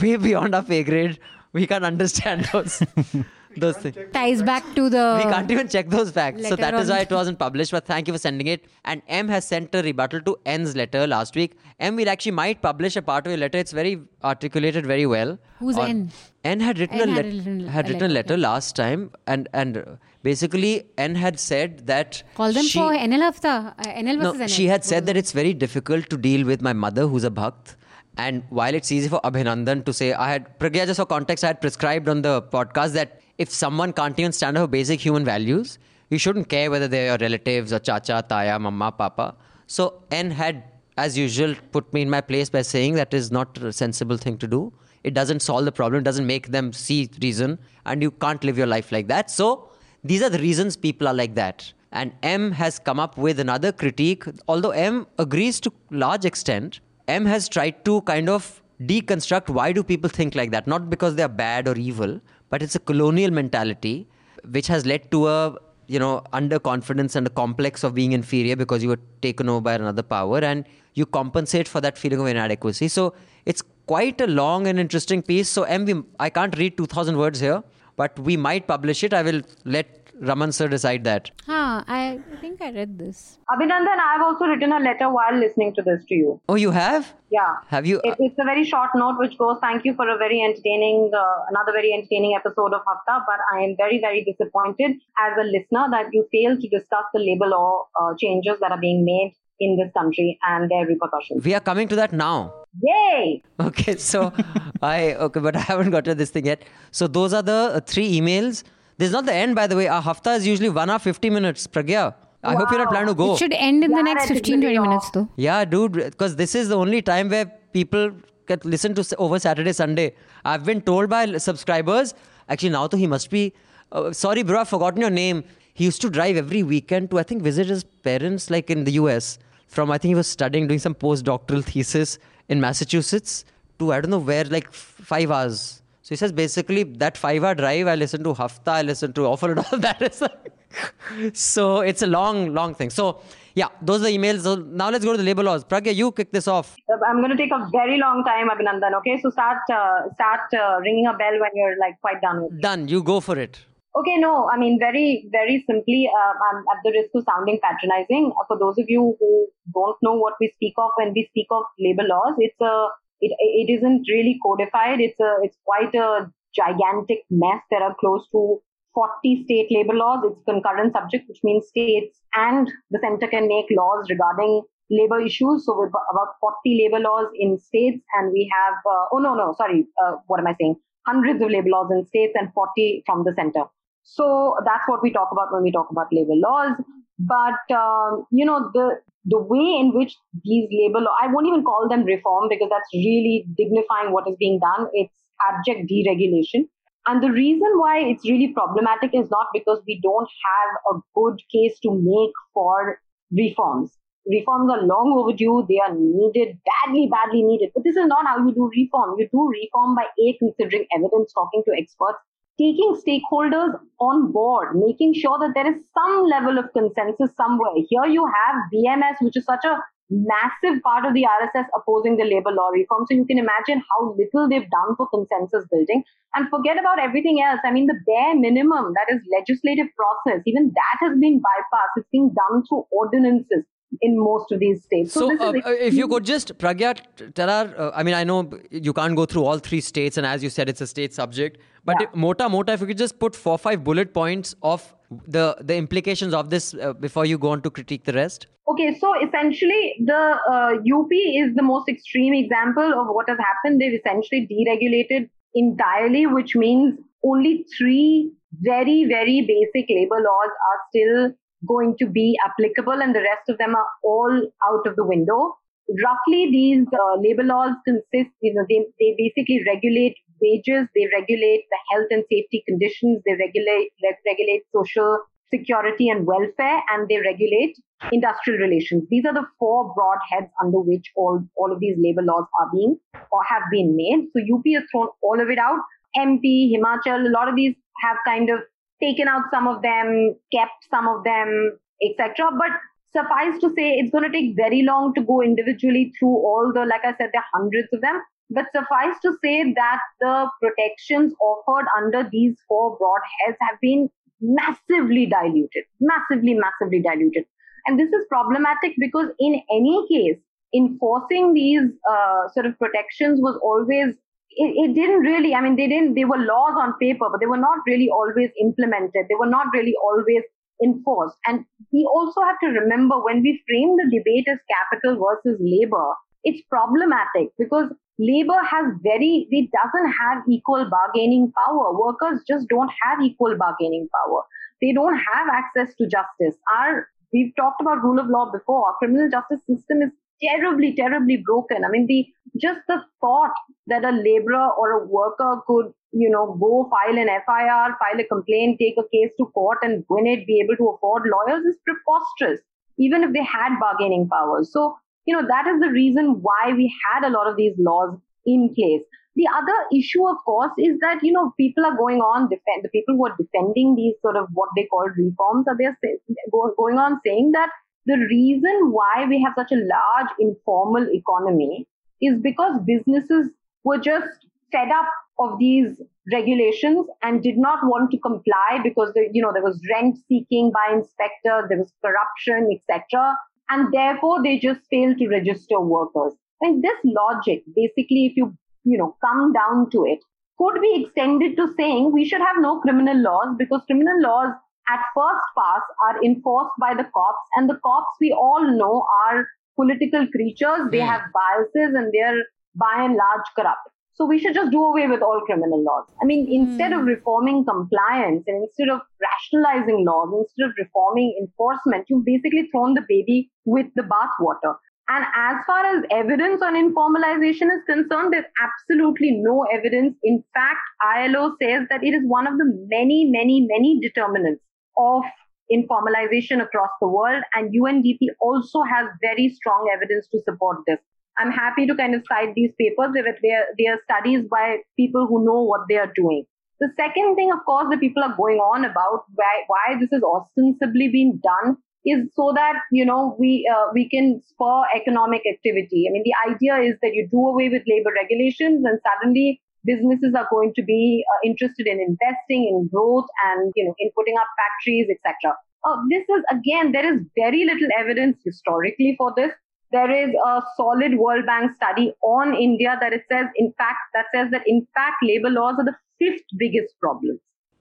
way beyond our pay grade. We can't understand those those things. Ties back to the. We can't even check those facts. So that is why it wasn't published. But thank you for sending it. And M has sent a rebuttal to N's letter last week. M, we actually might publish a part of your letter. It's very articulated very well. Who's On- N? N had written N a, had let- written had a written a letter, letter last time, and and basically N had said that Call them she, for NL Hafta. Uh, NL no, versus NL. she had said that it's very difficult to deal with my mother, who's a bhakt. And while it's easy for Abhinandan to say, I had, Pragya, just for context, I had prescribed on the podcast that if someone can't even stand up for basic human values, you shouldn't care whether they're your relatives or chacha, taya, mama, papa. So N had, as usual, put me in my place by saying that is not a sensible thing to do. It doesn't solve the problem, doesn't make them see reason, and you can't live your life like that. So these are the reasons people are like that. And M has come up with another critique. Although M agrees to large extent, M has tried to kind of deconstruct why do people think like that? Not because they are bad or evil, but it's a colonial mentality which has led to a you know, underconfidence and a complex of being inferior because you were taken over by another power and you compensate for that feeling of inadequacy. So it's quite a long and interesting piece. So, MV i can't read 2,000 words here, but we might publish it. I will let Raman sir decide that. Huh, I think I read this. Abhinandan, I've also written a letter while listening to this to you. Oh, you have? Yeah. Have you? It, it's a very short note which goes, Thank you for a very entertaining, uh, another very entertaining episode of Hafta, but I am very, very disappointed as a listener that you failed to discuss the labor law uh, changes that are being made in this country and their repercussions. We are coming to that now. Yay! Okay, so I okay, but I haven't got to this thing yet. So those are the uh, three emails. This is not the end, by the way. Our hafta is usually one hour fifty minutes. Pragya, I hope you're not planning to go. It should end in the next that's 15 20 minutes, though. Yeah, dude, because this is the only time where people can listen to over Saturday, Sunday. I've been told by subscribers, actually, now to he must be. Uh, sorry, bro, I've forgotten your name. He used to drive every weekend to, I think, visit his parents, like in the US. From, I think he was studying, doing some postdoctoral thesis in Massachusetts to, I don't know where, like f- five hours. So he says basically that five hour drive, I listen to Hafta, I listen to Offer and all that is. so it's a long, long thing. So yeah, those are the emails. So now let's go to the labor laws. Pragya, you kick this off. I'm going to take a very long time, Abhinandan. Okay, so start uh, start uh, ringing a bell when you're like quite done with. it. Done. You go for it. Okay, no, I mean very very simply. Uh, I'm at the risk of sounding patronizing. Uh, for those of you who don't know what we speak of when we speak of labor laws, it's a it it isn't really codified. It's a it's quite a gigantic mess. There are close to 40 state labor laws. It's concurrent subject, which means states and the center can make laws regarding labor issues. So we've about 40 labor laws in states, and we have uh, oh no no sorry, uh, what am I saying? Hundreds of labor laws in states and 40 from the center. So that's what we talk about when we talk about labor laws. But um, you know the the way in which these labor law I won't even call them reform because that's really dignifying what is being done. It's abject deregulation. And the reason why it's really problematic is not because we don't have a good case to make for reforms. Reforms are long overdue. They are needed, badly, badly needed. But this is not how you do reform. You do reform by A, considering evidence, talking to experts, taking stakeholders on board, making sure that there is some level of consensus somewhere. Here you have BMS, which is such a massive part of the RSS opposing the labor law reform. So you can imagine how little they've done for consensus building. And forget about everything else. I mean, the bare minimum, that is legislative process, even that has been bypassed. It's being done through ordinances in most of these states. So, this uh, is uh, if you could just, Pragya, tell uh, I mean, I know you can't go through all three states, and as you said, it's a state subject. But Yeah. mota mota, if you could just put four five bullet points of the the implications of this uh, before you go on to critique the rest. Okay, so essentially, the uh, UP is the most extreme example of what has happened. They've essentially deregulated entirely, which means only three very, very basic labor laws are still going to be applicable, and the rest of them are all out of the window. Roughly, these uh, labor laws consist, you know, they, they basically regulate wages, they regulate the health and safety conditions, they regulate reg- regulate social security and welfare, and they regulate industrial relations. These are the four broad heads under which all, all of these labor laws are being or have been made. So UP has thrown all of it out. MP, Himachal, a lot of these have kind of taken out some of them, kept some of them, etc. But suffice to say, it's going to take very long to go individually through all the, like I said, there are hundreds of them. But suffice to say that the protections offered under these four broad heads have been massively diluted, massively, massively diluted. And this is problematic because in any case, enforcing these uh, sort of protections was always it, it, didn't really i mean they didn't they were laws on paper but they were not really always implemented they were not really always enforced and we also have to remember when we frame the debate as capital versus labor it's problematic because labor has very it doesn't have equal bargaining power workers just don't have equal bargaining power they don't have access to justice our we've talked about rule of law before our criminal justice system is terribly, terribly broken. I mean, the just the thought that a laborer or a worker could, you know, go file an FIR, file a complaint, take a case to court and win it, be able to afford lawyers is preposterous, even if they had bargaining powers. So, you know, that is the reason why we had a lot of these laws in place. the other issue, of course, is that you know people are going on defend the people who are defending these sort of what they call reforms are they're going on saying that the reason why we have such a large informal economy is because businesses were just fed up of these regulations and did not want to comply because you know there was rent seeking by inspectors, there was corruption, etc. And therefore they just fail to register workers. And this logic, basically, if you you know come down to it, could be extended to saying we should have no criminal laws because criminal laws at first pass are enforced by the cops, and the cops we all know are political creatures. They hmm. have biases and they're by and large corrupt. So we should just do away with all criminal laws. I mean, instead mm. of reforming compliance and instead of rationalizing laws, instead of reforming enforcement, you've basically thrown the baby with the bathwater. And as far as evidence on informalization is concerned, there's absolutely no evidence. In fact, ILO says that it is one of the many, many, many determinants of informalization across the world. And UNDP also has very strong evidence to support this. I'm happy to kind of cite these papers. They're, they're studies by people who know what they are doing. The second thing, of course, that people are going on about why, why this is ostensibly being done is so that you know we uh, we can spur economic activity. I mean, the idea is that you do away with labor regulations, and suddenly businesses are going to be uh, interested in investing in growth and you know in putting up factories, etc. Uh, this is again, there is very little evidence historically for this there is a solid World Bank study on India that it says, in fact, that says that in fact, labor laws are the fifth biggest problem.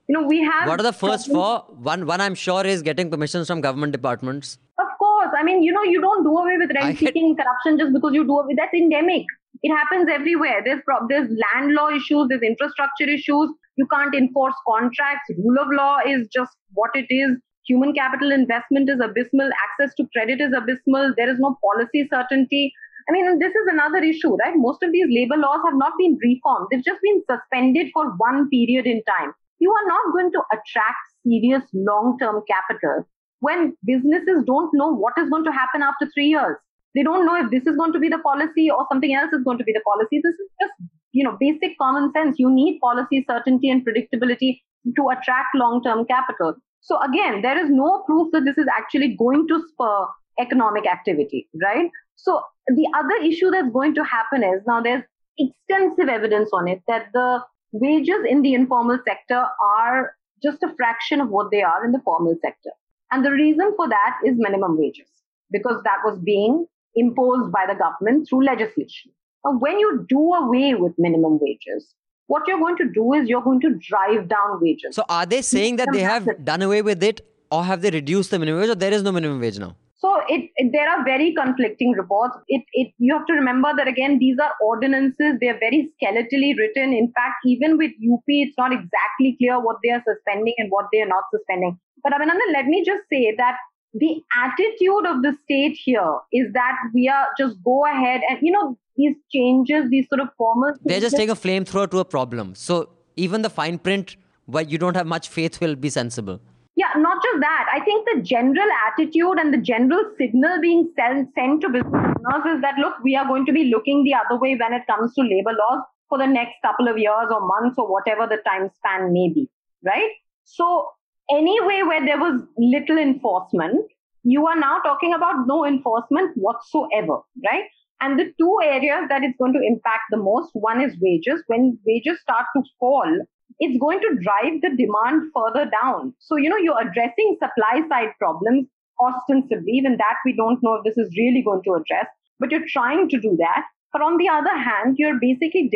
You know, we have. What are the first four? One, one I'm sure is getting permissions from government departments. Of course, I mean, you know, you don't do away with rent seeking corruption just because you do away. That's endemic. It happens everywhere. There's pro- there's land law issues. There's infrastructure issues. You can't enforce contracts. Rule of law is just what it is. Human capital investment is abysmal. Access to credit is abysmal. There is no policy certainty. I mean, this is another issue, right? Most of these labor laws have not been reformed. They've just been suspended for one period in time. You are not going to attract serious long-term capital when businesses don't know what is going to happen after three years. They don't know if this is going to be the policy or something else is going to be the policy. This is just, you know, basic common sense. You need policy certainty and predictability to attract long-term capital. So again, there is no proof that this is actually going to spur economic activity, right? So the other issue that's going to happen is now there's extensive evidence on it that the wages in the informal sector are just a fraction of what they are in the formal sector. And the reason for that is minimum wages, because that was being imposed by the government through legislation. Now, when you do away with minimum wages, what you're going to do is you're going to drive down wages. So are they saying that they have done away with it or have they reduced the minimum wage or there is no minimum wage now? So it, it, there are very conflicting reports. It, it, you have to remember that again, these are ordinances. They are very skeletally written. In fact, even with UP, it's not exactly clear what they are suspending and what they are not suspending. But Abhinandan, let me just say that the attitude of the state here is that we are just go ahead and you know these changes, these sort of formal. They're just taking a flamethrower to a problem. So even the fine print, where you don't have much faith, will be sensible. Yeah, not just that. I think the general attitude and the general signal being sent, sent to business owners is that look, we are going to be looking the other way when it comes to labor laws for the next couple of years or months or whatever the time span may be, right? So anyway, where there was little enforcement, you are now talking about no enforcement whatsoever, right? And the two areas that it's going to impact the most, one is wages. When wages start to fall, it's going to drive the demand further down. So, you know, you're addressing supply side problems ostensibly, even that we don't know if this is really going to address, but you're trying to do that. But on the other hand, you're basically,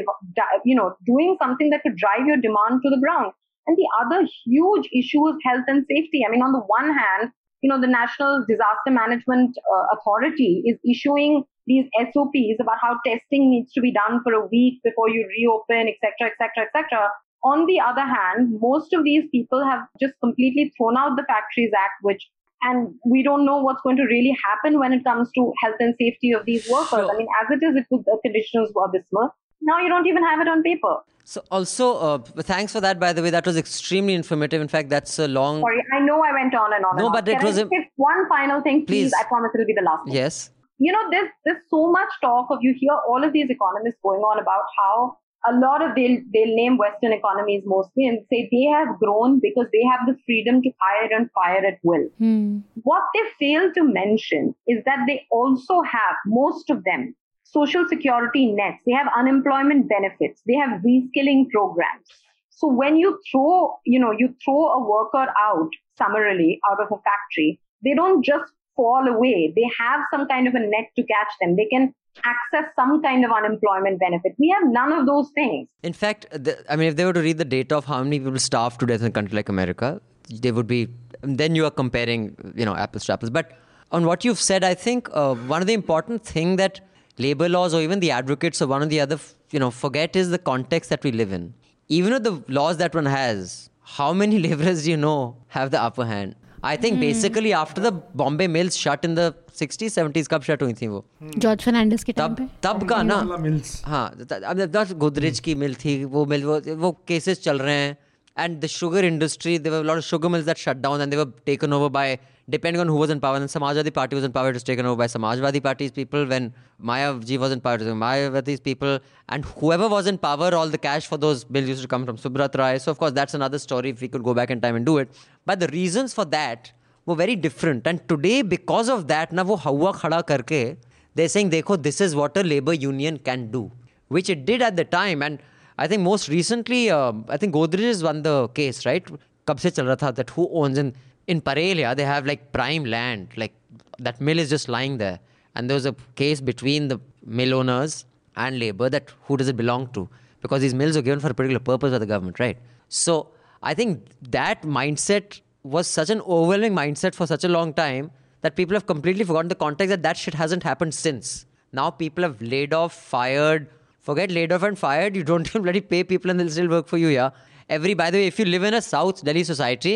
you know, doing something that could drive your demand to the ground. And the other huge issue is health and safety. I mean, on the one hand, you know, the National Disaster Management uh, Authority is issuing these SOPs about how testing needs to be done for a week before you reopen, etc., etc., etc. On the other hand, most of these people have just completely thrown out the Factories Act, which and we don't know what's going to really happen when it comes to health and safety of these workers. Sure. I mean, as it is, it was, the conditions were abysmal. Now you don't even have it on paper. So also, uh, thanks for that. By the way, that was extremely informative. In fact, that's a long. Sorry, I know I went on and on. No, and but on. it Can was. I a... one final thing, please? please? I promise it'll be the last. One. Yes you know, there's there's so much talk of you hear all of these economists going on about how a lot of they'll they'll name Western economies mostly and say they have grown because they have the freedom to hire and fire at will. Hmm. What they fail to mention is that they also have most of them social security nets. They have unemployment benefits. They have reskilling programs. So when you throw, you know, you throw a worker out summarily out of a factory, they don't just fall away. They have some kind of a net to catch them. They can access some kind of unemployment benefit. We have none of those things. In fact, the, I mean, if they were to read the data of how many people starve to death in a country like America, they would be. Then you are comparing, you know, apples to apples. But on what you've said, I think uh, one of the important thing that labor laws or even the advocates or one or the other, you know, forget is the context that we live in. Even with the laws that one has, how many laborers do you know have the upper hand? I think basically after the Bombay mills shut in the 60s, 70s, कब shut हुई थी वो? George Fernandes के time तब पे। तब का ना मिल्स हाँ दस गोदरेज की मिल थी वो मिल वो वो केसेस चल रहे हैं। And the sugar industry there were lot of sugar mills that shut down and they were taken over by depending on who was in power. then Samajwadi Party was in power, it was taken over by Samajwadi Party's people. When Mayaji was in power, it was Mayawati's people. And whoever was in power, all the cash for those bills used to come from Subrat Rai. So, of course, that's another story if we could go back in time and do it. But the reasons for that were very different. And today, because of that, na wo hawa khada karke, they're saying, Dekho, this is what a labor union can do, which it did at the time. And I think most recently, uh, I think Godrej has won the case, right? Kab se chal raha tha, that who owns and in Parelia they have like prime land. Like that mill is just lying there. And there was a case between the mill owners and labor that who does it belong to? Because these mills are given for a particular purpose by the government right? So I think that mindset was such an overwhelming mindset for such a long time that people have completely forgotten the context that that shit hasn't happened since. Now people have laid off fired. Forget laid off and fired. You don't even bloody pay people and they'll still work for you yeah every by the way if you live in a south delhi society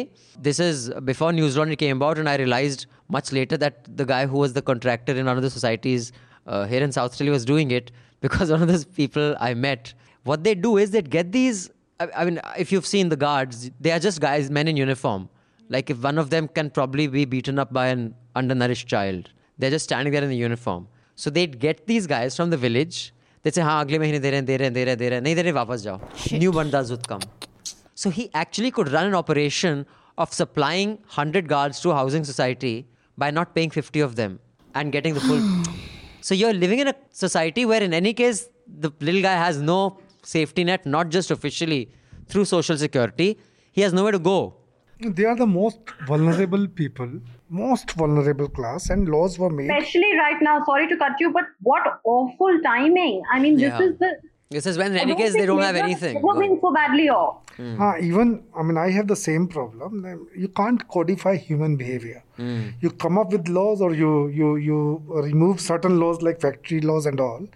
this is before Newslaundry came about and i realized much later that the guy who was the contractor in one of the societies uh, here in south delhi was doing it because one of those people i met. What they do is they get these I, I mean if you've seen the guards they are just guys men in uniform. Like if one of them can probably be beaten up by an undernourished child they're just standing there in the uniform. So they'd get these guys from the village. They'd say हाँ अगले महीने दे रहे हैं दे रहे हैं दे रहे हैं दे रहे हैं नहीं दे रहे वापस जाओ. न्यू बंदा जुद कम so he actually could run an operation of supplying 100 guards to a housing society by not paying 50 of them and getting the full. so you're living in a society where, in any case, the little guy has no safety net, not just officially through social security. He has nowhere to go. They are the most vulnerable people, most vulnerable class, and laws were made. Especially right now, sorry to cut you, but what awful timing. I mean, Yeah. this is the. This is when, in any case, they don't have anything. has never so badly off. Ah, even, I mean, I have the same problem. You can't codify human behavior. You come up with laws or you, you, you remove certain laws like factory laws and all.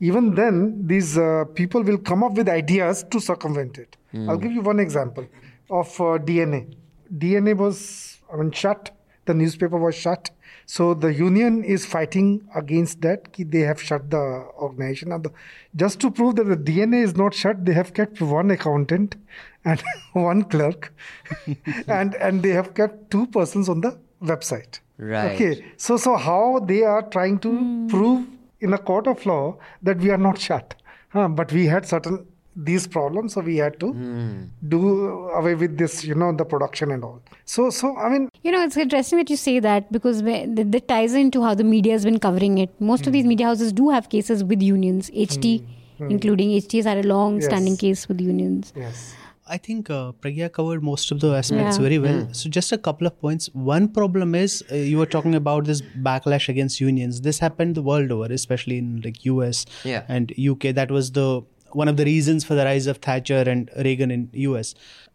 Even then, these uh, people will come up with ideas to circumvent it. I'll give you one example of uh, DNA. DNA was, I mean, shut. The newspaper was shut. So the union is fighting against that. ki They have shut the organization. And just to prove that the DNA is not shut, they have kept one accountant and one clerk, and and they have kept two persons on the website. Right. Okay. So so how they are trying to hmm. prove in a court of law that we are not shut, huh? but we had certain these problems, so we had to hmm. do away with this, you know, the production and all. So so I mean, You know, it's interesting that you say that because whe- that that ties into how the media has been covering it. Most of hmm. these media houses do have cases with unions, HT, hmm. including HT has had a long standing Yes. case with unions. yes. I think uh, Pragya covered most of the aspects Yeah. very well. So, just a couple of points. One problem is uh, you were talking about this backlash against unions. This happened the world over, especially in like US Yeah. and UK. That was the one of the reasons for the rise of Thatcher and Reagan in US.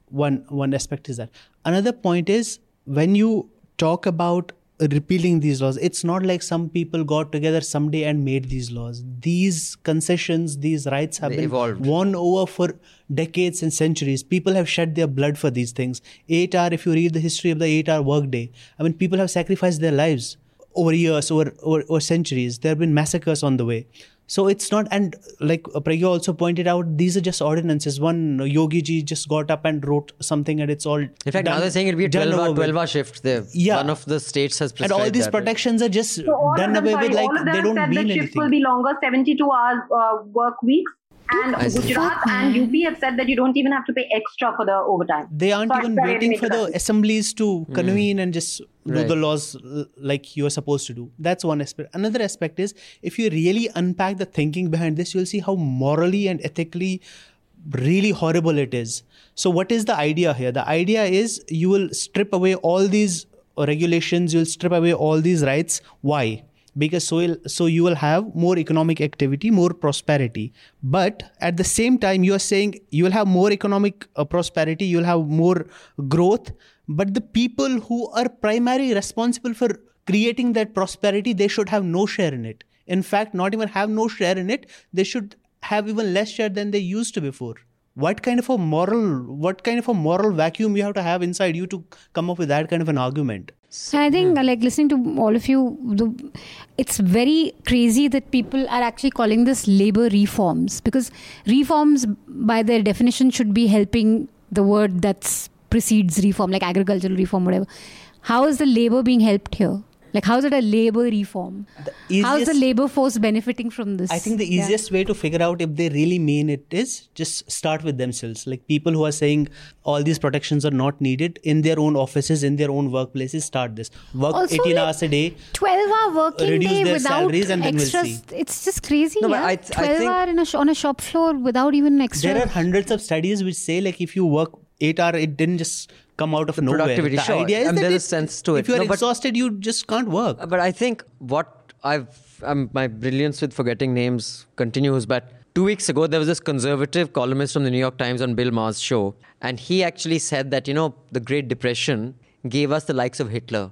One one aspect is that. Another point is when you talk about repealing these laws, it's not like some people got together someday and made these laws. These concessions, these rights have They been evolved. won over for decades and centuries. People have shed their blood for these things. Eight hour, if you read the history of the eight hour workday, I mean, people have sacrificed their lives over years, over, over, over centuries. There have been massacres on the way. So it's not, and like Pragya also pointed out, these are just ordinances. One Yogi ji just got up and wrote something, and it's all. In fact, now done- they're saying it'll be a 12 hour, 12 hour shift. They, Yeah. One of the states has And all these that, right? protections are just So all done of them, away sorry, with, like all of them they don't said mean the shift anything. will be longer, 72 hours uh, work weeks, And I see. Gujarat and UP have said that you don't even have to pay extra for the overtime. They aren't So even waiting for the limited. assemblies to convene and just do Right. the laws uh, like you are supposed to do. That's one aspect. Another aspect is if you really unpack the thinking behind this, you'll see how morally and ethically really horrible it is. So, what is the idea here? The idea is you will strip away all these regulations, you'll strip away all these rights. Why? Because so, you'll- so you will have more economic activity, more prosperity. But at the same time, you are saying you will have more economic uh, prosperity, you'll have more growth. But the people who are primarily responsible for creating that prosperity, they should have no share in it. In fact, not even have no share in it, they should have even less share than they used to before what kind of a moral what kind of a moral vacuum you have to have inside you to come up with that kind of an argument And I think, uh, like listening to all of you, the, it's very crazy that people are actually calling this labor reforms because reforms, by their definition, should be helping the word that precedes reform, like agricultural reform, whatever. How is the labor being helped here? Like, how is it a labor reform? How is the labor force benefiting from this? I think the Yeah. easiest way to figure out if they really mean it is just start with themselves. Like people who are saying all these protections are not needed in their own offices, in their own workplaces, start this. Work Also, 18 like, hours a day. 12 hour working reduce day their without salaries and then we'll see. it's just crazy No, yeah? I th- I 12 think- hour in a sh- on a shop floor without even extra There are hundreds of studies which say like if you work eight hour, it didn't just come out of nowhere. productivity, the sure. idea is And that there it- is sense to it. If you are No, exhausted, you just can't work. But I think what I've um, my brilliance with forgetting names continues. But two weeks ago, there was this conservative columnist from the New York Times on Bill Maher's show, and he actually said that you know the Great Depression gave us the likes of Hitler.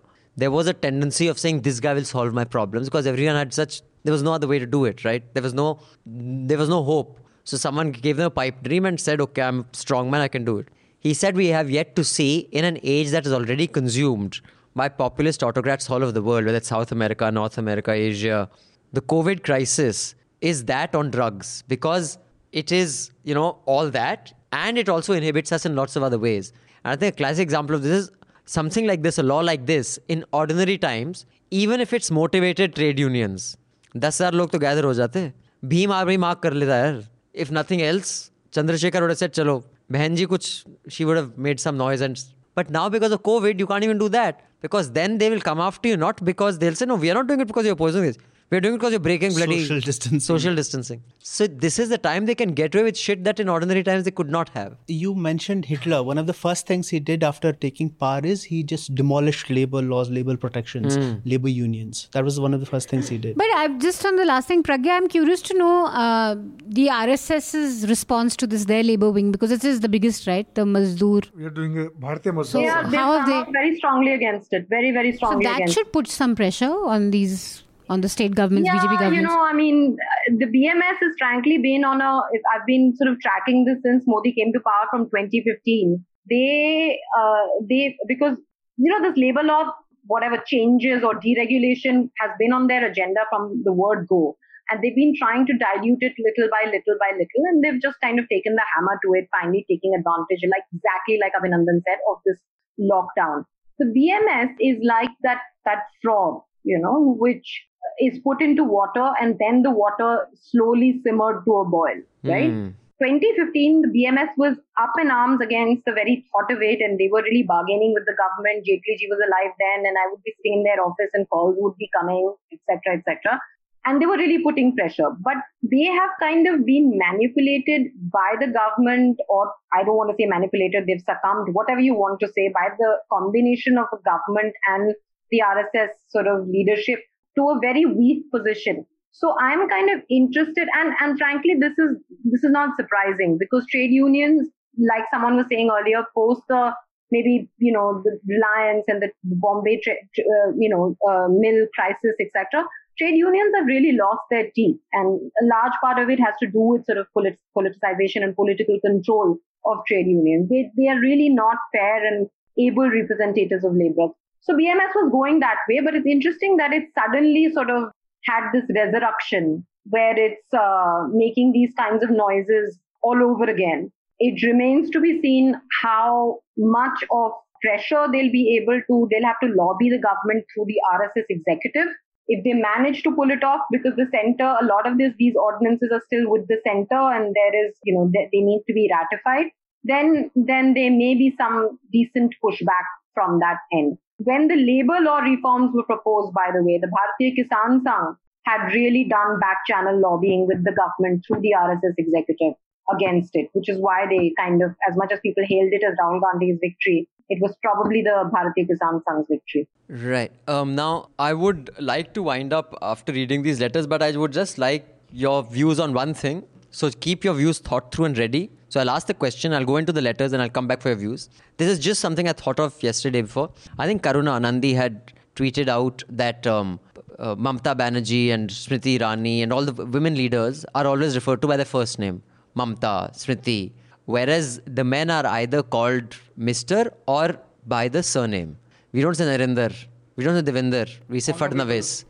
There was a tendency of saying this guy will solve my problems because everyone had such. There was no other way to do it, right? There was no, there was no hope. So someone gave them a pipe dream and said, "Okay, I'm a strong man. I can do it." He said, "We have yet to see in an age that is already consumed." by populist autocrats all over the world, whether it's South America, North America, Asia. The COVID crisis is that on drugs because it is, you know, all that and it also inhibits us in lots of other ways. And I think a classic example of this is something like this, a law like this, in ordinary times, even if it's motivated trade unions, दस हजार लोग तो gather हो जाते Bhim army mark कर लेता यार if nothing else Chandrashekhar would have said चलो Behenji could she would have made some noise and but now because of COVID, you can't even do that because then they will come after you, not because they'll say, no, we are not doing it because you're posing this we're doing it because you're breaking bloody Social distancing. social distancing so this is the time they can get away with shit that in ordinary times they could not have you mentioned Hitler. One of the first things he did after taking power is he just demolished labor laws, labor protections, labor unions. That was one of the first things he did. But I've just on the last thing, Pragya, I'm curious to know uh, the RSS's response to this, their labor wing, because it is the biggest, right? The Mazdoor. We are doing a Bharatiya Mazdoor. So- Yeah, they how have they- very strongly against it. Very, very strongly. So that against should put some pressure on these, on the state governments, yeah, BJP government? you know, I mean, the BMS has frankly been on a. I've been sort of tracking this since Modi came to power from 2015. They, uh, they because you know this labor law, whatever changes or deregulation has been on their agenda from the word go, and they've been trying to dilute it little by little by little, and they've just kind of taken the hammer to it, finally taking advantage, like exactly like Abhinandan said, of this lockdown. The BMS is like that that frog, you know, which is put into water and then the water slowly simmered to a boil, right? Hmm. 2015, the BMS was up in arms against the very thought of it, and they were really bargaining with the government. Jaitley was alive then, and I would be sitting in their office, and calls would be coming, etc., etc. And they were really putting pressure, but they have kind of been manipulated by the government, or I don't want to say manipulated. They've succumbed, whatever you want to say, by the combination of the government and the RSS sort of leadership to a very weak position. So I'm kind of interested, and and frankly, this is this is not surprising because trade unions, like someone was saying earlier, post the maybe you know the Reliance and the Bombay tra- uh, you know uh, mill crisis, etc. Trade unions have really lost their teeth, and a large part of it has to do with sort of polit- politicization and political control of trade unions. They they are really not fair and able representatives of labor. So BMS was going that way, but it's interesting that it suddenly sort of had this resurrection where it's uh, making these kinds of noises all over again. It remains to be seen how much of pressure they'll be able to, they'll have to lobby the government through the RSS executive if they manage to pull it off, because the center, a lot of this, these ordinances are still with the center, and there is, you know, they, they need to be ratified. Then, then there may be some decent pushback from that end. When the labor law reforms were proposed, by the way, the Bharatiya Kisan Sangh had really done back channel lobbying with the government through the RSS executive against it, which is why they kind of, as much as people hailed it as Rahul Gandhi's victory, it was probably the Bharatiya Kisan Sangh's victory. Right. Um, now, I would like to wind up after reading these letters, but I would just like your views on one thing. So keep your views thought through and ready. So I'll ask the question, I'll go into the letters, and I'll come back for your views. This is just something I thought of yesterday before. I think Karuna Nundy had tweeted out that um, uh, Mamta Banerjee and Smriti Irani and all the women leaders are always referred to by their first name Mamta, Smriti, whereas the men are either called Mr. or by the surname. We don't say Narendra, we don't say Devinder, we say Fadnavis.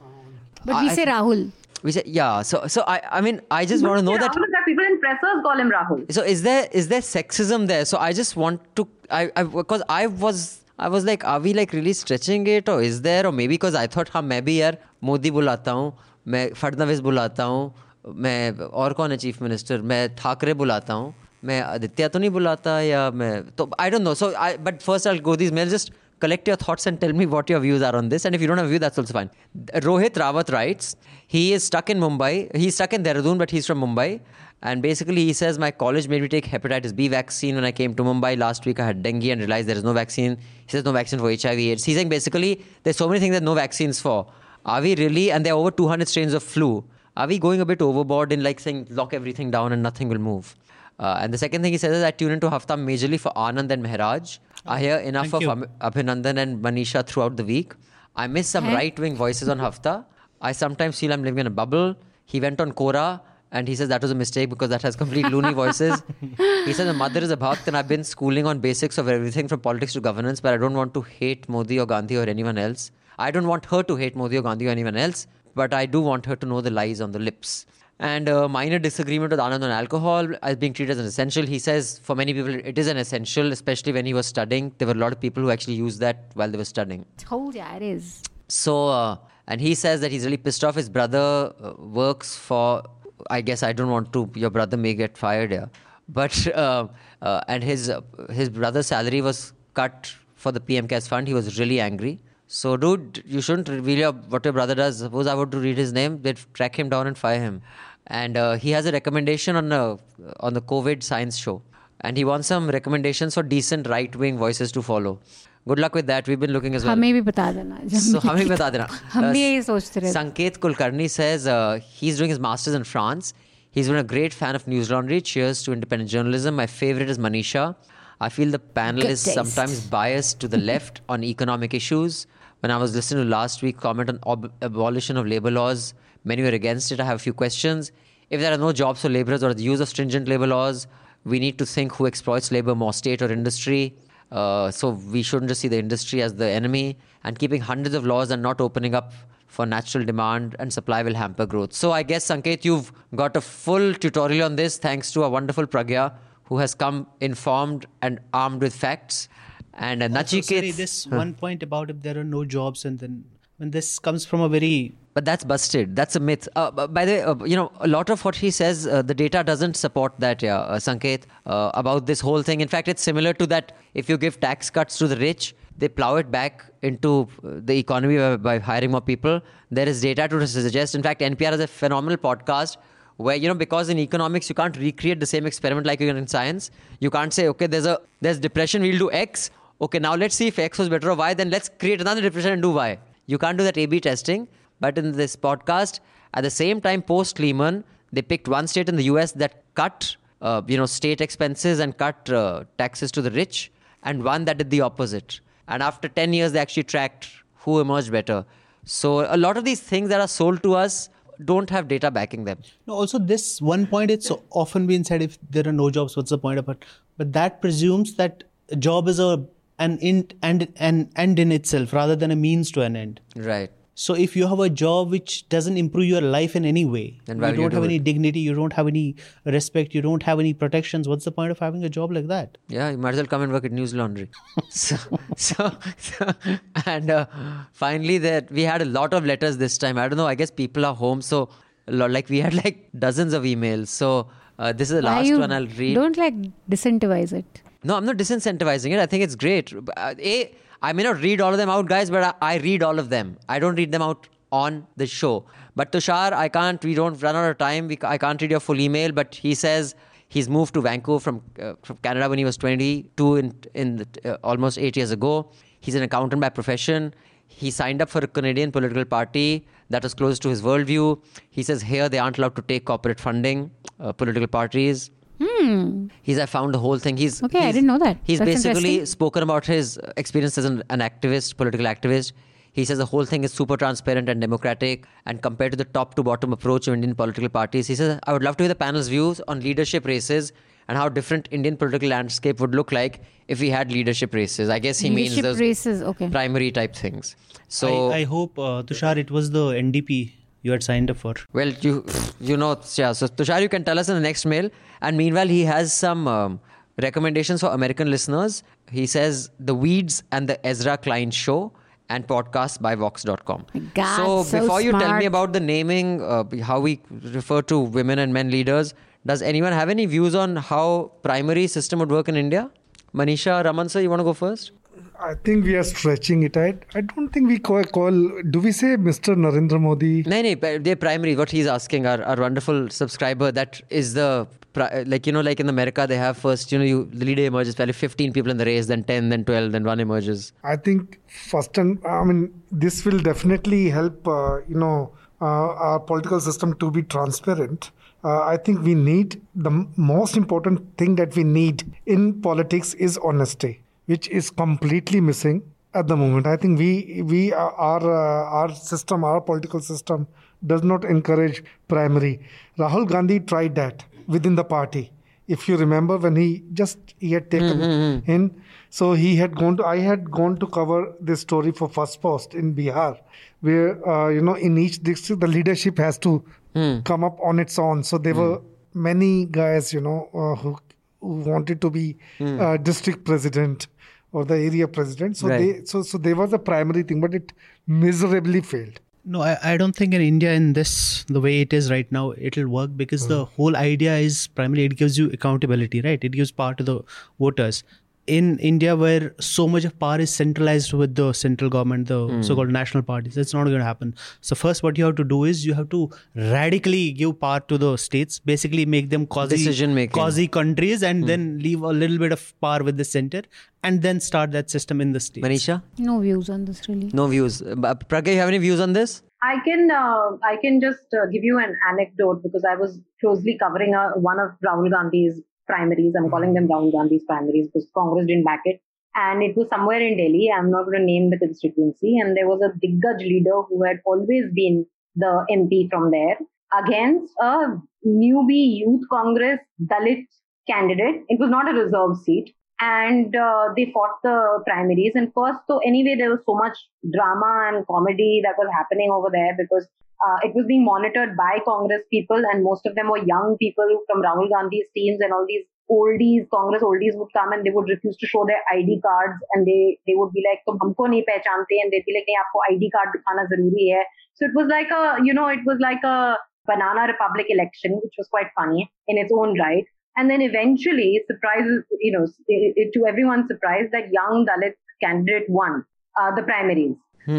But we I- say Rahul. We say yeah. So so I I mean I just want to know that. Rahul is that people in pressers call him Rahul. So is there is there sexism there? So I just want to I I because I was I was like are we like really stretching it or is there or maybe because I thought हाँ मैं भी यार मोदी बुलाता हूँ मैं फडनवीस बुलाता हूँ मैं और कौन है चीफ मिनिस्टर मैं ठाकरे बुलाता हूँ मैं आदित्य तो नहीं बुलाता या मैं तो I don't know so I but first I go this mail just collect your thoughts and tell me what your views are on this. And if you don't have a view, that's also fine. Rohit Rawat writes, he is stuck in Mumbai. He's stuck in Dehradun, but he's from Mumbai. And basically, he says, My college made me take hepatitis B vaccine when I came to Mumbai. Last week, I had dengue and realized there is no vaccine. He says, No vaccine for HIV AIDS. He's saying basically, there's so many things that no vaccines for. Are we really, and there are over 200 strains of flu, are we going a bit overboard in like saying, lock everything down and nothing will move? Uh, and the second thing he says is, I tune into Hafta majorly for Anand and Mehraj. I hear enough Thank of you. Abhinandan and Manisha throughout the week. I miss some Hey. right wing voices on Hafta. I sometimes feel I'm living in a bubble. He went on Quora and he says that was a mistake because that has complete loony voices. He says, My mother is a Bhakt and I've been schooling on basics of everything from politics to governance, but I don't want to hate Modi or Gandhi or anyone else. I don't want her to hate Modi or Gandhi or anyone else, but I do want her to know the lies on the lips. And a minor disagreement with Anand on alcohol as being treated as an essential. He says for many people it is an essential, especially when he was studying. There were a lot of people who actually used that while they were studying. Told ya it is. So, uh, and he says that he's really pissed off. His brother uh, works for, I guess I don't want to, your brother may get fired here. But, uh, uh, and his, uh, his brother's salary was cut for the PM Cares Fund. He was really angry. So, dude, you shouldn't reveal your, what your brother does. Suppose I were to read his name, they'd track him down and fire him And uh, he has a recommendation on, a, on the COVID science show. And he wants some recommendations for decent right wing voices to follow. Good luck with that. We've been looking as well. हमें भी बता देना जब So भी हमें भी लिखी बता तो। देना हम Uh, भी यही सोचते रहे Sanket Kulkarni says uh, he's doing his masters in France. He's been a great fan of News Laundry. Cheers to independent journalism. My favorite is Manisha. I feel the panel Good is taste. sometimes biased to the left on economic issues. When I was listening to last week comment on ob- abolition of labor laws, many were against it. I have a few questions. If there are no jobs for laborers or the use of stringent labor laws, we need to think who exploits labor more, state or industry. Uh, so we shouldn't just see the industry as the enemy. And keeping hundreds of laws and not opening up for natural demand and supply will hamper growth. So I guess Sanket, you've got a full tutorial on this thanks to our wonderful Pragya, who has come informed and armed with facts. And uh, Also, sorry, this one point about if there are no jobs and then when this comes from a very but that's busted. That's a myth. Uh, by the way, uh, you know, a lot of what he says, uh, the data doesn't support that, yeah, uh, Sanket, uh, about this whole thing. In fact, it's similar to that if you give tax cuts to the rich, they plow it back into uh, the economy by, by hiring more people. There is data to suggest. In fact, NPR has a phenomenal podcast where you know because in economics you can't recreate the same experiment like you can in science. You can't say okay, there's a there's depression, we'll do X. Okay, now let's see if X was better or Y. Then let's create another depression and do Y. You can't do that A/B testing. But in this podcast, at the same time, post Lehman, they picked one state in the U.S. that cut, uh, you know, state expenses and cut uh, taxes to the rich, and one that did the opposite. And after 10 years, they actually tracked who emerged better. So a lot of these things that are sold to us don't have data backing them. No, also this one point it's often been said if there are no jobs, what's the point of it? But that presumes that a job is a an end and an end in itself rather than a means to an end. Right. So if you have a job which doesn't improve your life in any way, Then you why will you don't do have any it? dignity, you don't have any respect, you don't have any protections. What's the point of having a job like that? Yeah, you might as well come and work at Newslaundry. so, so, so, and uh, finally, that we had a lot of letters this time. I don't know. I guess people are home, so like we had like dozens of emails. So uh, this is the Why last you one I'll read. Don't like disincentivize it. No, I'm not disincentivizing it. I think it's great. Uh, A, I may not read all of them out, guys, but I, I read all of them. I don't read them out on the show. But Tushar, I can't. We don't run out of time. We, I can't read your full email. But he says he's moved to Vancouver from uh, from Canada when he was 22 in in the, uh, almost eight years ago. He's an accountant by profession. He signed up for a Canadian political party that was close to his worldview. He says here they aren't allowed to take corporate funding, uh, political parties. He's I found the whole thing. He's Okay, I didn't know that. He's That's basically spoken about his experience as an, an activist, political activist. He says the whole thing is super transparent and democratic. And compared to the top to bottom approach of Indian political parties, he says, I would love to hear the panel's views on leadership races and how different Indian political landscape would look like if we had leadership races. I guess he means Leadership those races, okay. primary type things. So, I, I hope, uh, Tushar, it was the NDP you had signed up for. well, you you know, yeah. So Tushar, you can tell us in the next mail. And meanwhile, he has some um, recommendations for American listeners. He says the Weeds and the Ezra Klein Show and podcast by Vox.com. God, so, so before you tell me about the naming, uh, how we refer to women and men leaders, does anyone have any views on how primary system would work in India? Manisha, Raman sir, you want to go first? I think we are stretching it. I, I don't think we call, call. Do we say Mr. Narendra Modi? No, no, they're primary. What he's asking, our, our wonderful subscriber, that is the pri- like you know, like in America, they have first, you know, you the leader emerges, probably 15 people in the race, then 10, then 12, then one emerges. I think first and I mean this will definitely help. Uh, you know, uh, our political system to be transparent. Uh, I think we need the m- most important thing that we need in politics is honesty, which is completely missing at the moment. I think we we our uh, our system, our political system, does not encourage primary. Rahul Gandhi tried that within the party. If you remember when he just he had taken in, so he had gone to I had gone to cover this story for Firstpost in Bihar, where uh, you know in each district the leadership has to come up on its own. So there were many guys you know uh, who who wanted to be uh, district president or the area president. So Right. they so so there was a primary thing, but it miserably failed. No, I, I don't think in India, in this, the way it is right now, it'll work because the hmm. whole idea is primarily it gives you accountability, right? It gives power to the voters. In India, where so much of power is centralized with the central government, the so called national parties, that's not going to happen. So, first, what you have to do is you have to radically give power to the states, basically make them quasi Decision making. quasi countries, and then leave a little bit of power with the center, and then start that system in the states. Manisha, No views on this really. no views. Uh, Pragya, you have any views on this? I can uh, I can just uh, give you an anecdote because I was closely covering uh, one of Rahul Gandhi's primaries. I'm calling them Rahul Gandhi's primaries because Congress didn't back it, and it was somewhere in Delhi. I'm not going to name the constituency, and there was a Diggaj leader who had always been the MP from there against a newbie youth Congress Dalit candidate. It was not a reserved seat and uh, they fought the primaries. And first, so anyway, there was so much drama and comedy that was happening over there because uh, it was being monitored by Congress people, and most of them were young people from Rahul Gandhi's teams and all these oldies, Congress oldies would come and they would refuse to show their ID cards and they, they would be like, Tum humko nahi pehchante, and they'd be like, nahi, aapko ID card dikhana zaruri hai. So it was like a, you know, it was like a banana republic election, which was quite funny in its own right. And then eventually, surprise, you know, it, it, to everyone's surprise, that young Dalit candidate won uh, the primaries.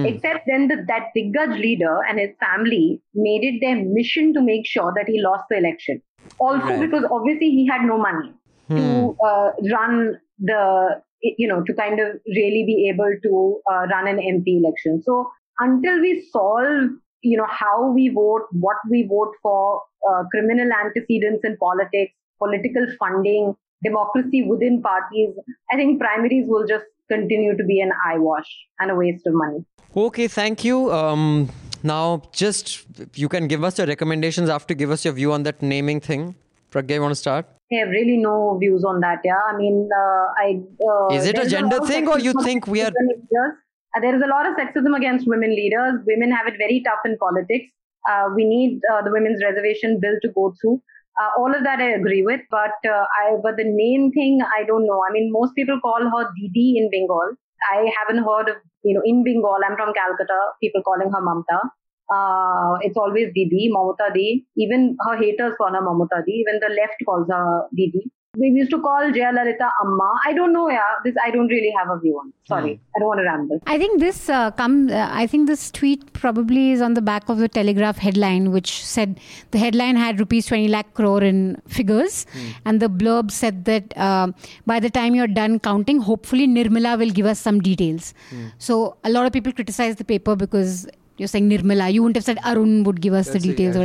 Except then the, that Diggaj leader and his family made it their mission to make sure that he lost the election. Also Right. because obviously he had no money to uh, run the, you know, to kind of really be able to uh, run an MP election. So until we solve, you know, how we vote, what we vote for, uh, criminal antecedents in politics, political funding, democracy within parties, I think primaries will just continue to be an eyewash and a waste of money. Okay, thank you. Um, now, just you can give us your recommendations after give us your view on that naming thing. Pragya, you want to start? I have really no views on that. Yeah, I mean, uh, I uh, Is it a gender of thing or you think we are- leaders. Uh, there is a lot of sexism against women leaders. Women have it very tough in politics. Uh, we need uh, the women's reservation bill to go through. Uh, all of that I agree with, but uh, I but the main thing I don't know. I mean, most people call her Didi in Bengal. I haven't heard of you know in Bengal. I'm from Calcutta. People calling her Mamta. Uh, it's always Didi, Mamata Di. Even her haters call her Mamata Di. Even the left calls her Didi we used to call Jayalalitha Amma. I don't know, yeah. This I don't really have a view on. Sorry, hmm. I don't want to ramble. I think this uh, come. Uh, I think this tweet probably is on the back of the Telegraph headline, which said the headline had rupees twenty lakh crore in figures, hmm. and the blurb said that uh, by the time you're done counting, hopefully Nirmala will give us some details. Hmm. So a lot of people criticize the paper because you're saying Nirmala. You wouldn't have said Arun would give us That's the details. or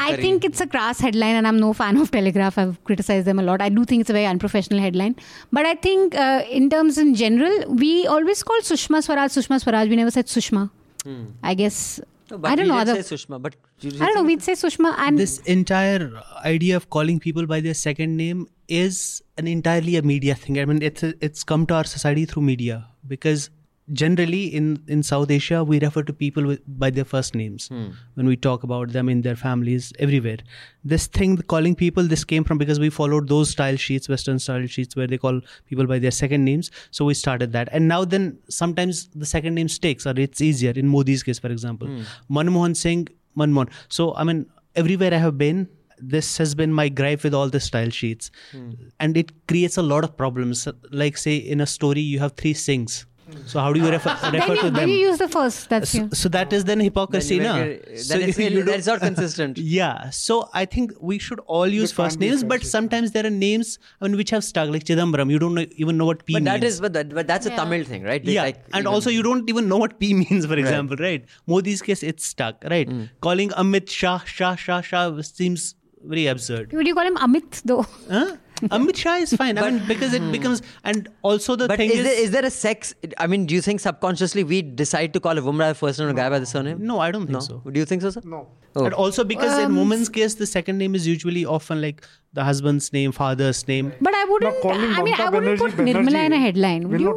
I think it's a crass headline, and I'm no fan of Telegraph. I've criticized them a lot. I do think it's a very unprofessional headline. But I think, uh, in terms in general, we always call Sushma Swaraj Sushma Swaraj. We never said Sushma. Hmm. I guess. No, I don't know. Other, say Sushma, but I don't know. We'd say Sushma, and this entire idea of calling people by their second name is an entirely a media thing. I mean, it's a, it's come to our society through media because generally in in south asia we refer to people with, by their first names. Hmm. when we talk about them in their families everywhere. This thing calling people this came from because we followed those style sheets western style sheets where they call people by their second names. So we started that. And now then sometimes the second name stakes or it's easier. In modi's case for example. Hmm. manmohan singh manmohan. So i mean everywhere i have been this has been my gripe with all the style sheets. Hmm. and it creates a lot of problems. Like say in a story you have three singhs so how do you refer, refer you, to them? you use the first. That's so, so that is then hypocrisy, then na? So that is, that's not consistent. yeah. So I think we should all use first names, but sometimes there are names I mean, which have stuck, like Chidambaram. You don't know, even know what P but means. That is, but, that, but that's a. Tamil thing, right? yeah. Like, and even, also you don't even know what P means, for example, right? right? Modi's case, it's stuck, right? Mm. Calling Amit Shah, Shah, Shah, Shah seems very absurd. Would you call him Amit though? Huh? Amit Shah is fine. I mean, because it hmm. becomes, and also the but thing is, is, there, is there a sex? I mean, do you think subconsciously we decide to call a woman by the first name or a guy by the surname? No, I don't think no? so. Do you think so, sir? No. Oh. And also because um, in women's case, the second name is usually often like the husband's name, father's name. But I wouldn't. I mean, I wouldn't put Nirmala in a headline. Would you?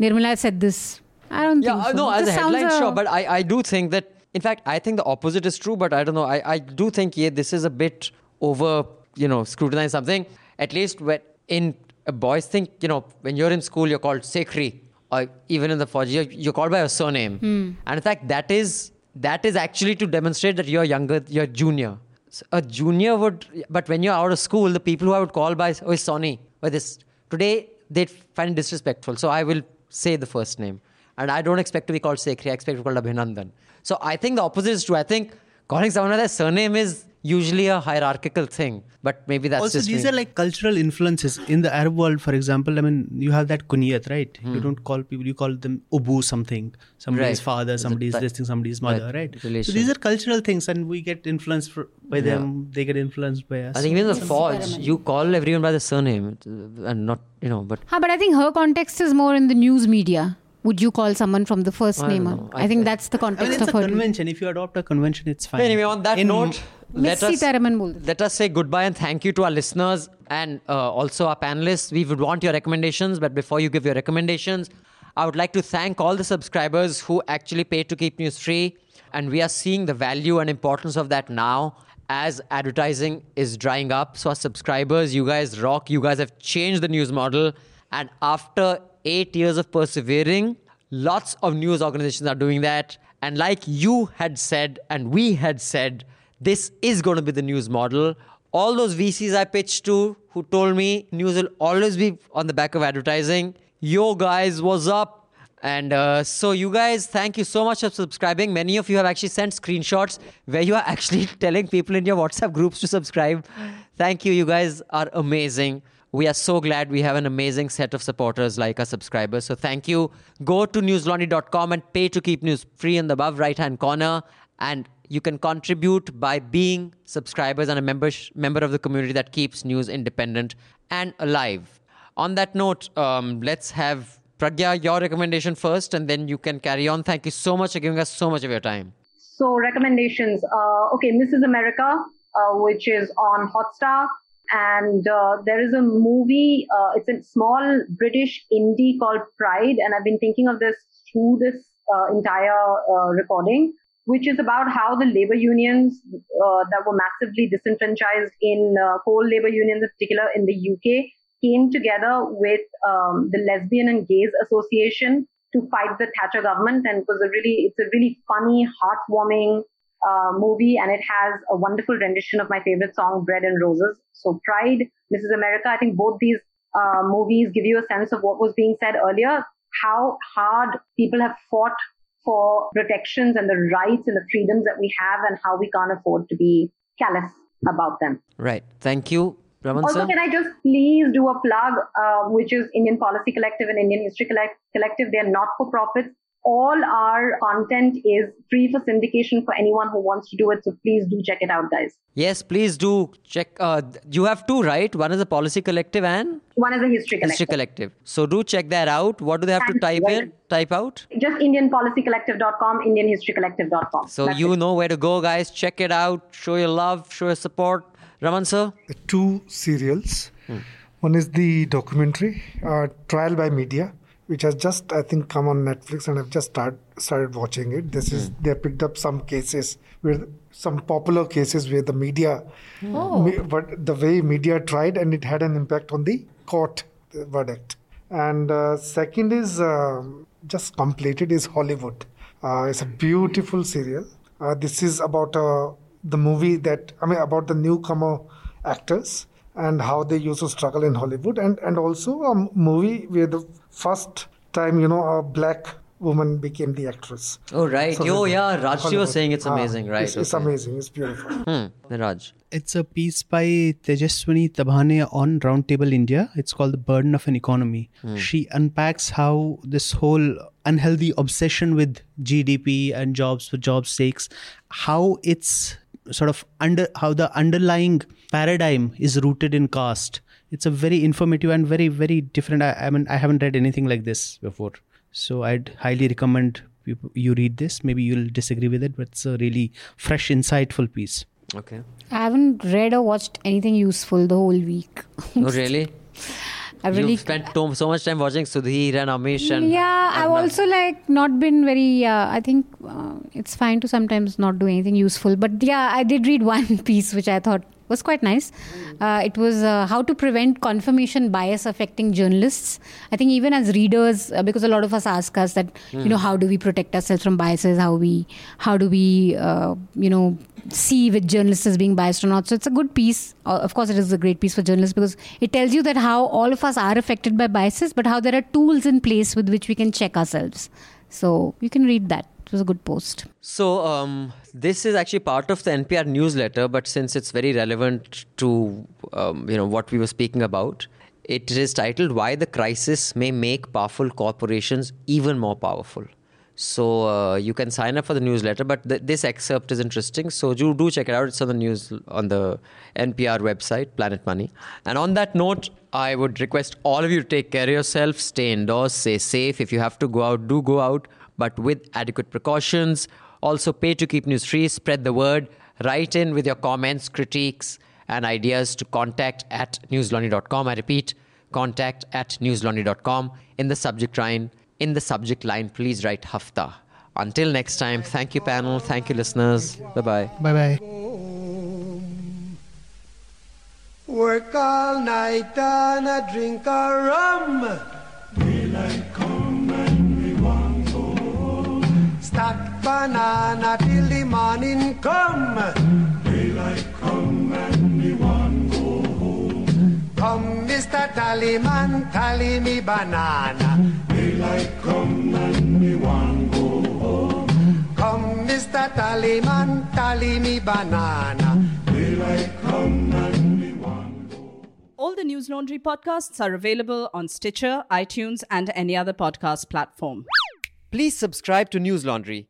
Nirmala said this. I don't yeah, think so. No, as this a headline, a... sure. But I, I do think that. In fact, I think the opposite is true. But I don't know. I, I do think yeah, this is a bit over. You know, scrutinize something. At least when in boys think, you know, when you're in school, you're called Sekhri, or even in the Fauji, you're, you're called by a surname. Mm. And in fact, that is that is actually to demonstrate that you're younger, you're junior. So a junior would, but when you're out of school, the people who I would call by, oh, Sonny, or this, today they find it disrespectful. So I will say the first name. And I don't expect to be called Sekhri, I expect to be called Abhinandan. So I think the opposite is true. I think calling someone by their surname is usually a hierarchical thing but maybe that's also just these me. are like cultural influences in the arab world for example i mean you have that kunyat right hmm. you don't call people you call them ubu something somebody's right. father somebody's this thing somebody's mother right, right? so these are cultural things and we get influenced by yeah. them they get influenced by us i think even the forge you call everyone by the surname and not you know but huh, but i think her context is more in the news media would you call someone from the first name? I, I, think that's the context I mean, it's of a convention. If you adopt a convention, it's fine. Anyway, on that In note, let us, let us say goodbye and thank you to our listeners and uh, also our panelists. We would want your recommendations, but before you give your recommendations, I would like to thank all the subscribers who actually pay to keep news free. And we are seeing the value and importance of that now as advertising is drying up. So, our subscribers, you guys rock. You guys have changed the news model. And after eight years of persevering, lots of news organizations are doing that. And like you had said, and we had said, this is going to be the news model. All those VCs I pitched to who told me news will always be on the back of advertising. Yo, guys, what's up? And uh, so, you guys, thank you so much for subscribing. Many of you have actually sent screenshots where you are actually telling people in your WhatsApp groups to subscribe. Thank you. You guys are amazing. We are so glad we have an amazing set of supporters like our subscribers. So thank you. Go to newslaundry.com and pay to keep news free in the above right hand corner. And you can contribute by being subscribers and a member, member of the community that keeps news independent and alive. On that note, um, let's have Pragya, your recommendation first, and then you can carry on. Thank you so much for giving us so much of your time. So, recommendations. Uh, okay, Mrs. America, uh, which is on Hotstar and uh, there is a movie. Uh, it's a small British indie called Pride, and I've been thinking of this through this uh, entire uh, recording, which is about how the labor unions uh, that were massively disenfranchised in uh, coal labor unions, in particular in the UK, came together with um, the Lesbian and Gays Association to fight the Thatcher government, and it was a really, it's a really funny, heartwarming uh, movie, and it has a wonderful rendition of my favorite song, Bread and Roses. So, Pride, Mrs. America, I think both these uh, movies give you a sense of what was being said earlier, how hard people have fought for protections and the rights and the freedoms that we have, and how we can't afford to be callous about them. Right. Thank you. Raman Also, sir? can I just please do a plug, uh, which is Indian Policy Collective and Indian History Collect- Collective? They're not for profits. All our content is free for syndication for anyone who wants to do it. So please do check it out, guys. Yes, please do check. Uh, you have two, right? One is a policy collective and One is a history collective. history collective. So do check that out. What do they have to type you. in? Type out. Just IndianPolicyCollective.com, IndianHistoryCollective.com. So That's you it. know where to go, guys. Check it out. Show your love. Show your support. Raman sir. two serials. One is the documentary uh, Trial by Media, which has just I think come on Netflix, and I've just start, started watching it. This is they picked up some cases where some popular cases where the media, me- but the way media tried, and it had an impact on the court verdict. And uh, second is um just completed is Hollywood. Uh, it's a beautiful serial. Uh, this is about uh, the movie that I mean about the newcomer actors and how they used to struggle in Hollywood, and and also a movie where the first time you know a black woman became the actress. Oh right. So oh yeah. Rajshri Hollywood. was saying it's Ah, amazing, right? It's, it's okay. amazing. It's beautiful. Hmm. Raj. It's a piece by Tejaswini Tabhane on Roundtable India. It's called The Burden of an Economy. She unpacks how this whole unhealthy obsession with GDP and jobs for jobs' sakes, how it's sort of under how the underlying paradigm is rooted in caste. It's a very informative and very very different. I, I mean, I haven't read anything like this before, so I'd highly recommend you, you read this. Maybe you'll disagree with it, but it's a really fresh, insightful piece. Okay. I haven't read or watched anything useful the whole week. Oh really? I've really You've spent to- so much time watching Sudhir and Amish and yeah i've and, also like not been very uh, i think uh, it's fine to sometimes not do anything useful but yeah i did read one piece which i thought was quite nice. Uh, it was uh, how to prevent confirmation bias affecting journalists. I think even as readers uh, because a lot of us ask us that you know how do we protect ourselves from biases? How we how do we uh, you know see which journalists is being biased or not? So it's a good piece. Uh, of course it is a great piece for journalists because it tells you that how all of us are affected by biases but how there are tools in place with which we can check ourselves. So you can read that. It was a good post. So, um, this is actually part of the NPR newsletter, but since it's very relevant to um, you know what we were speaking about, it is titled "Why the Crisis May Make Powerful Corporations Even More Powerful." So uh, you can sign up for the newsletter, but th- this excerpt is interesting. So do do check it out. It's on the news on the NPR website, Planet Money. And on that note, I would request all of you to take care of yourself, stay indoors, stay safe. If you have to go out, do go out, but with adequate precautions. Also, pay to keep news free, spread the word, write in with your comments, critiques, and ideas to contact at newslaundry.com. I repeat, contact at newslaundry.com. In the subject line, in the subject line, please write Hafta. Until next time, thank you, panel. Thank you, listeners. Bye bye. Bye bye. Work all night and a drink a rum. Daylight come and we want go home. Stack banana till the morning come. Daylight come and we want go home. Come, Mr. Tallyman, tally me banana. Daylight come and we want go home. Come, Mr. Tallyman, tally me banana. Daylight come and we want go All the Newslaundry podcasts are available on Stitcher, iTunes, and any other podcast platform. Please subscribe to Newslaundry.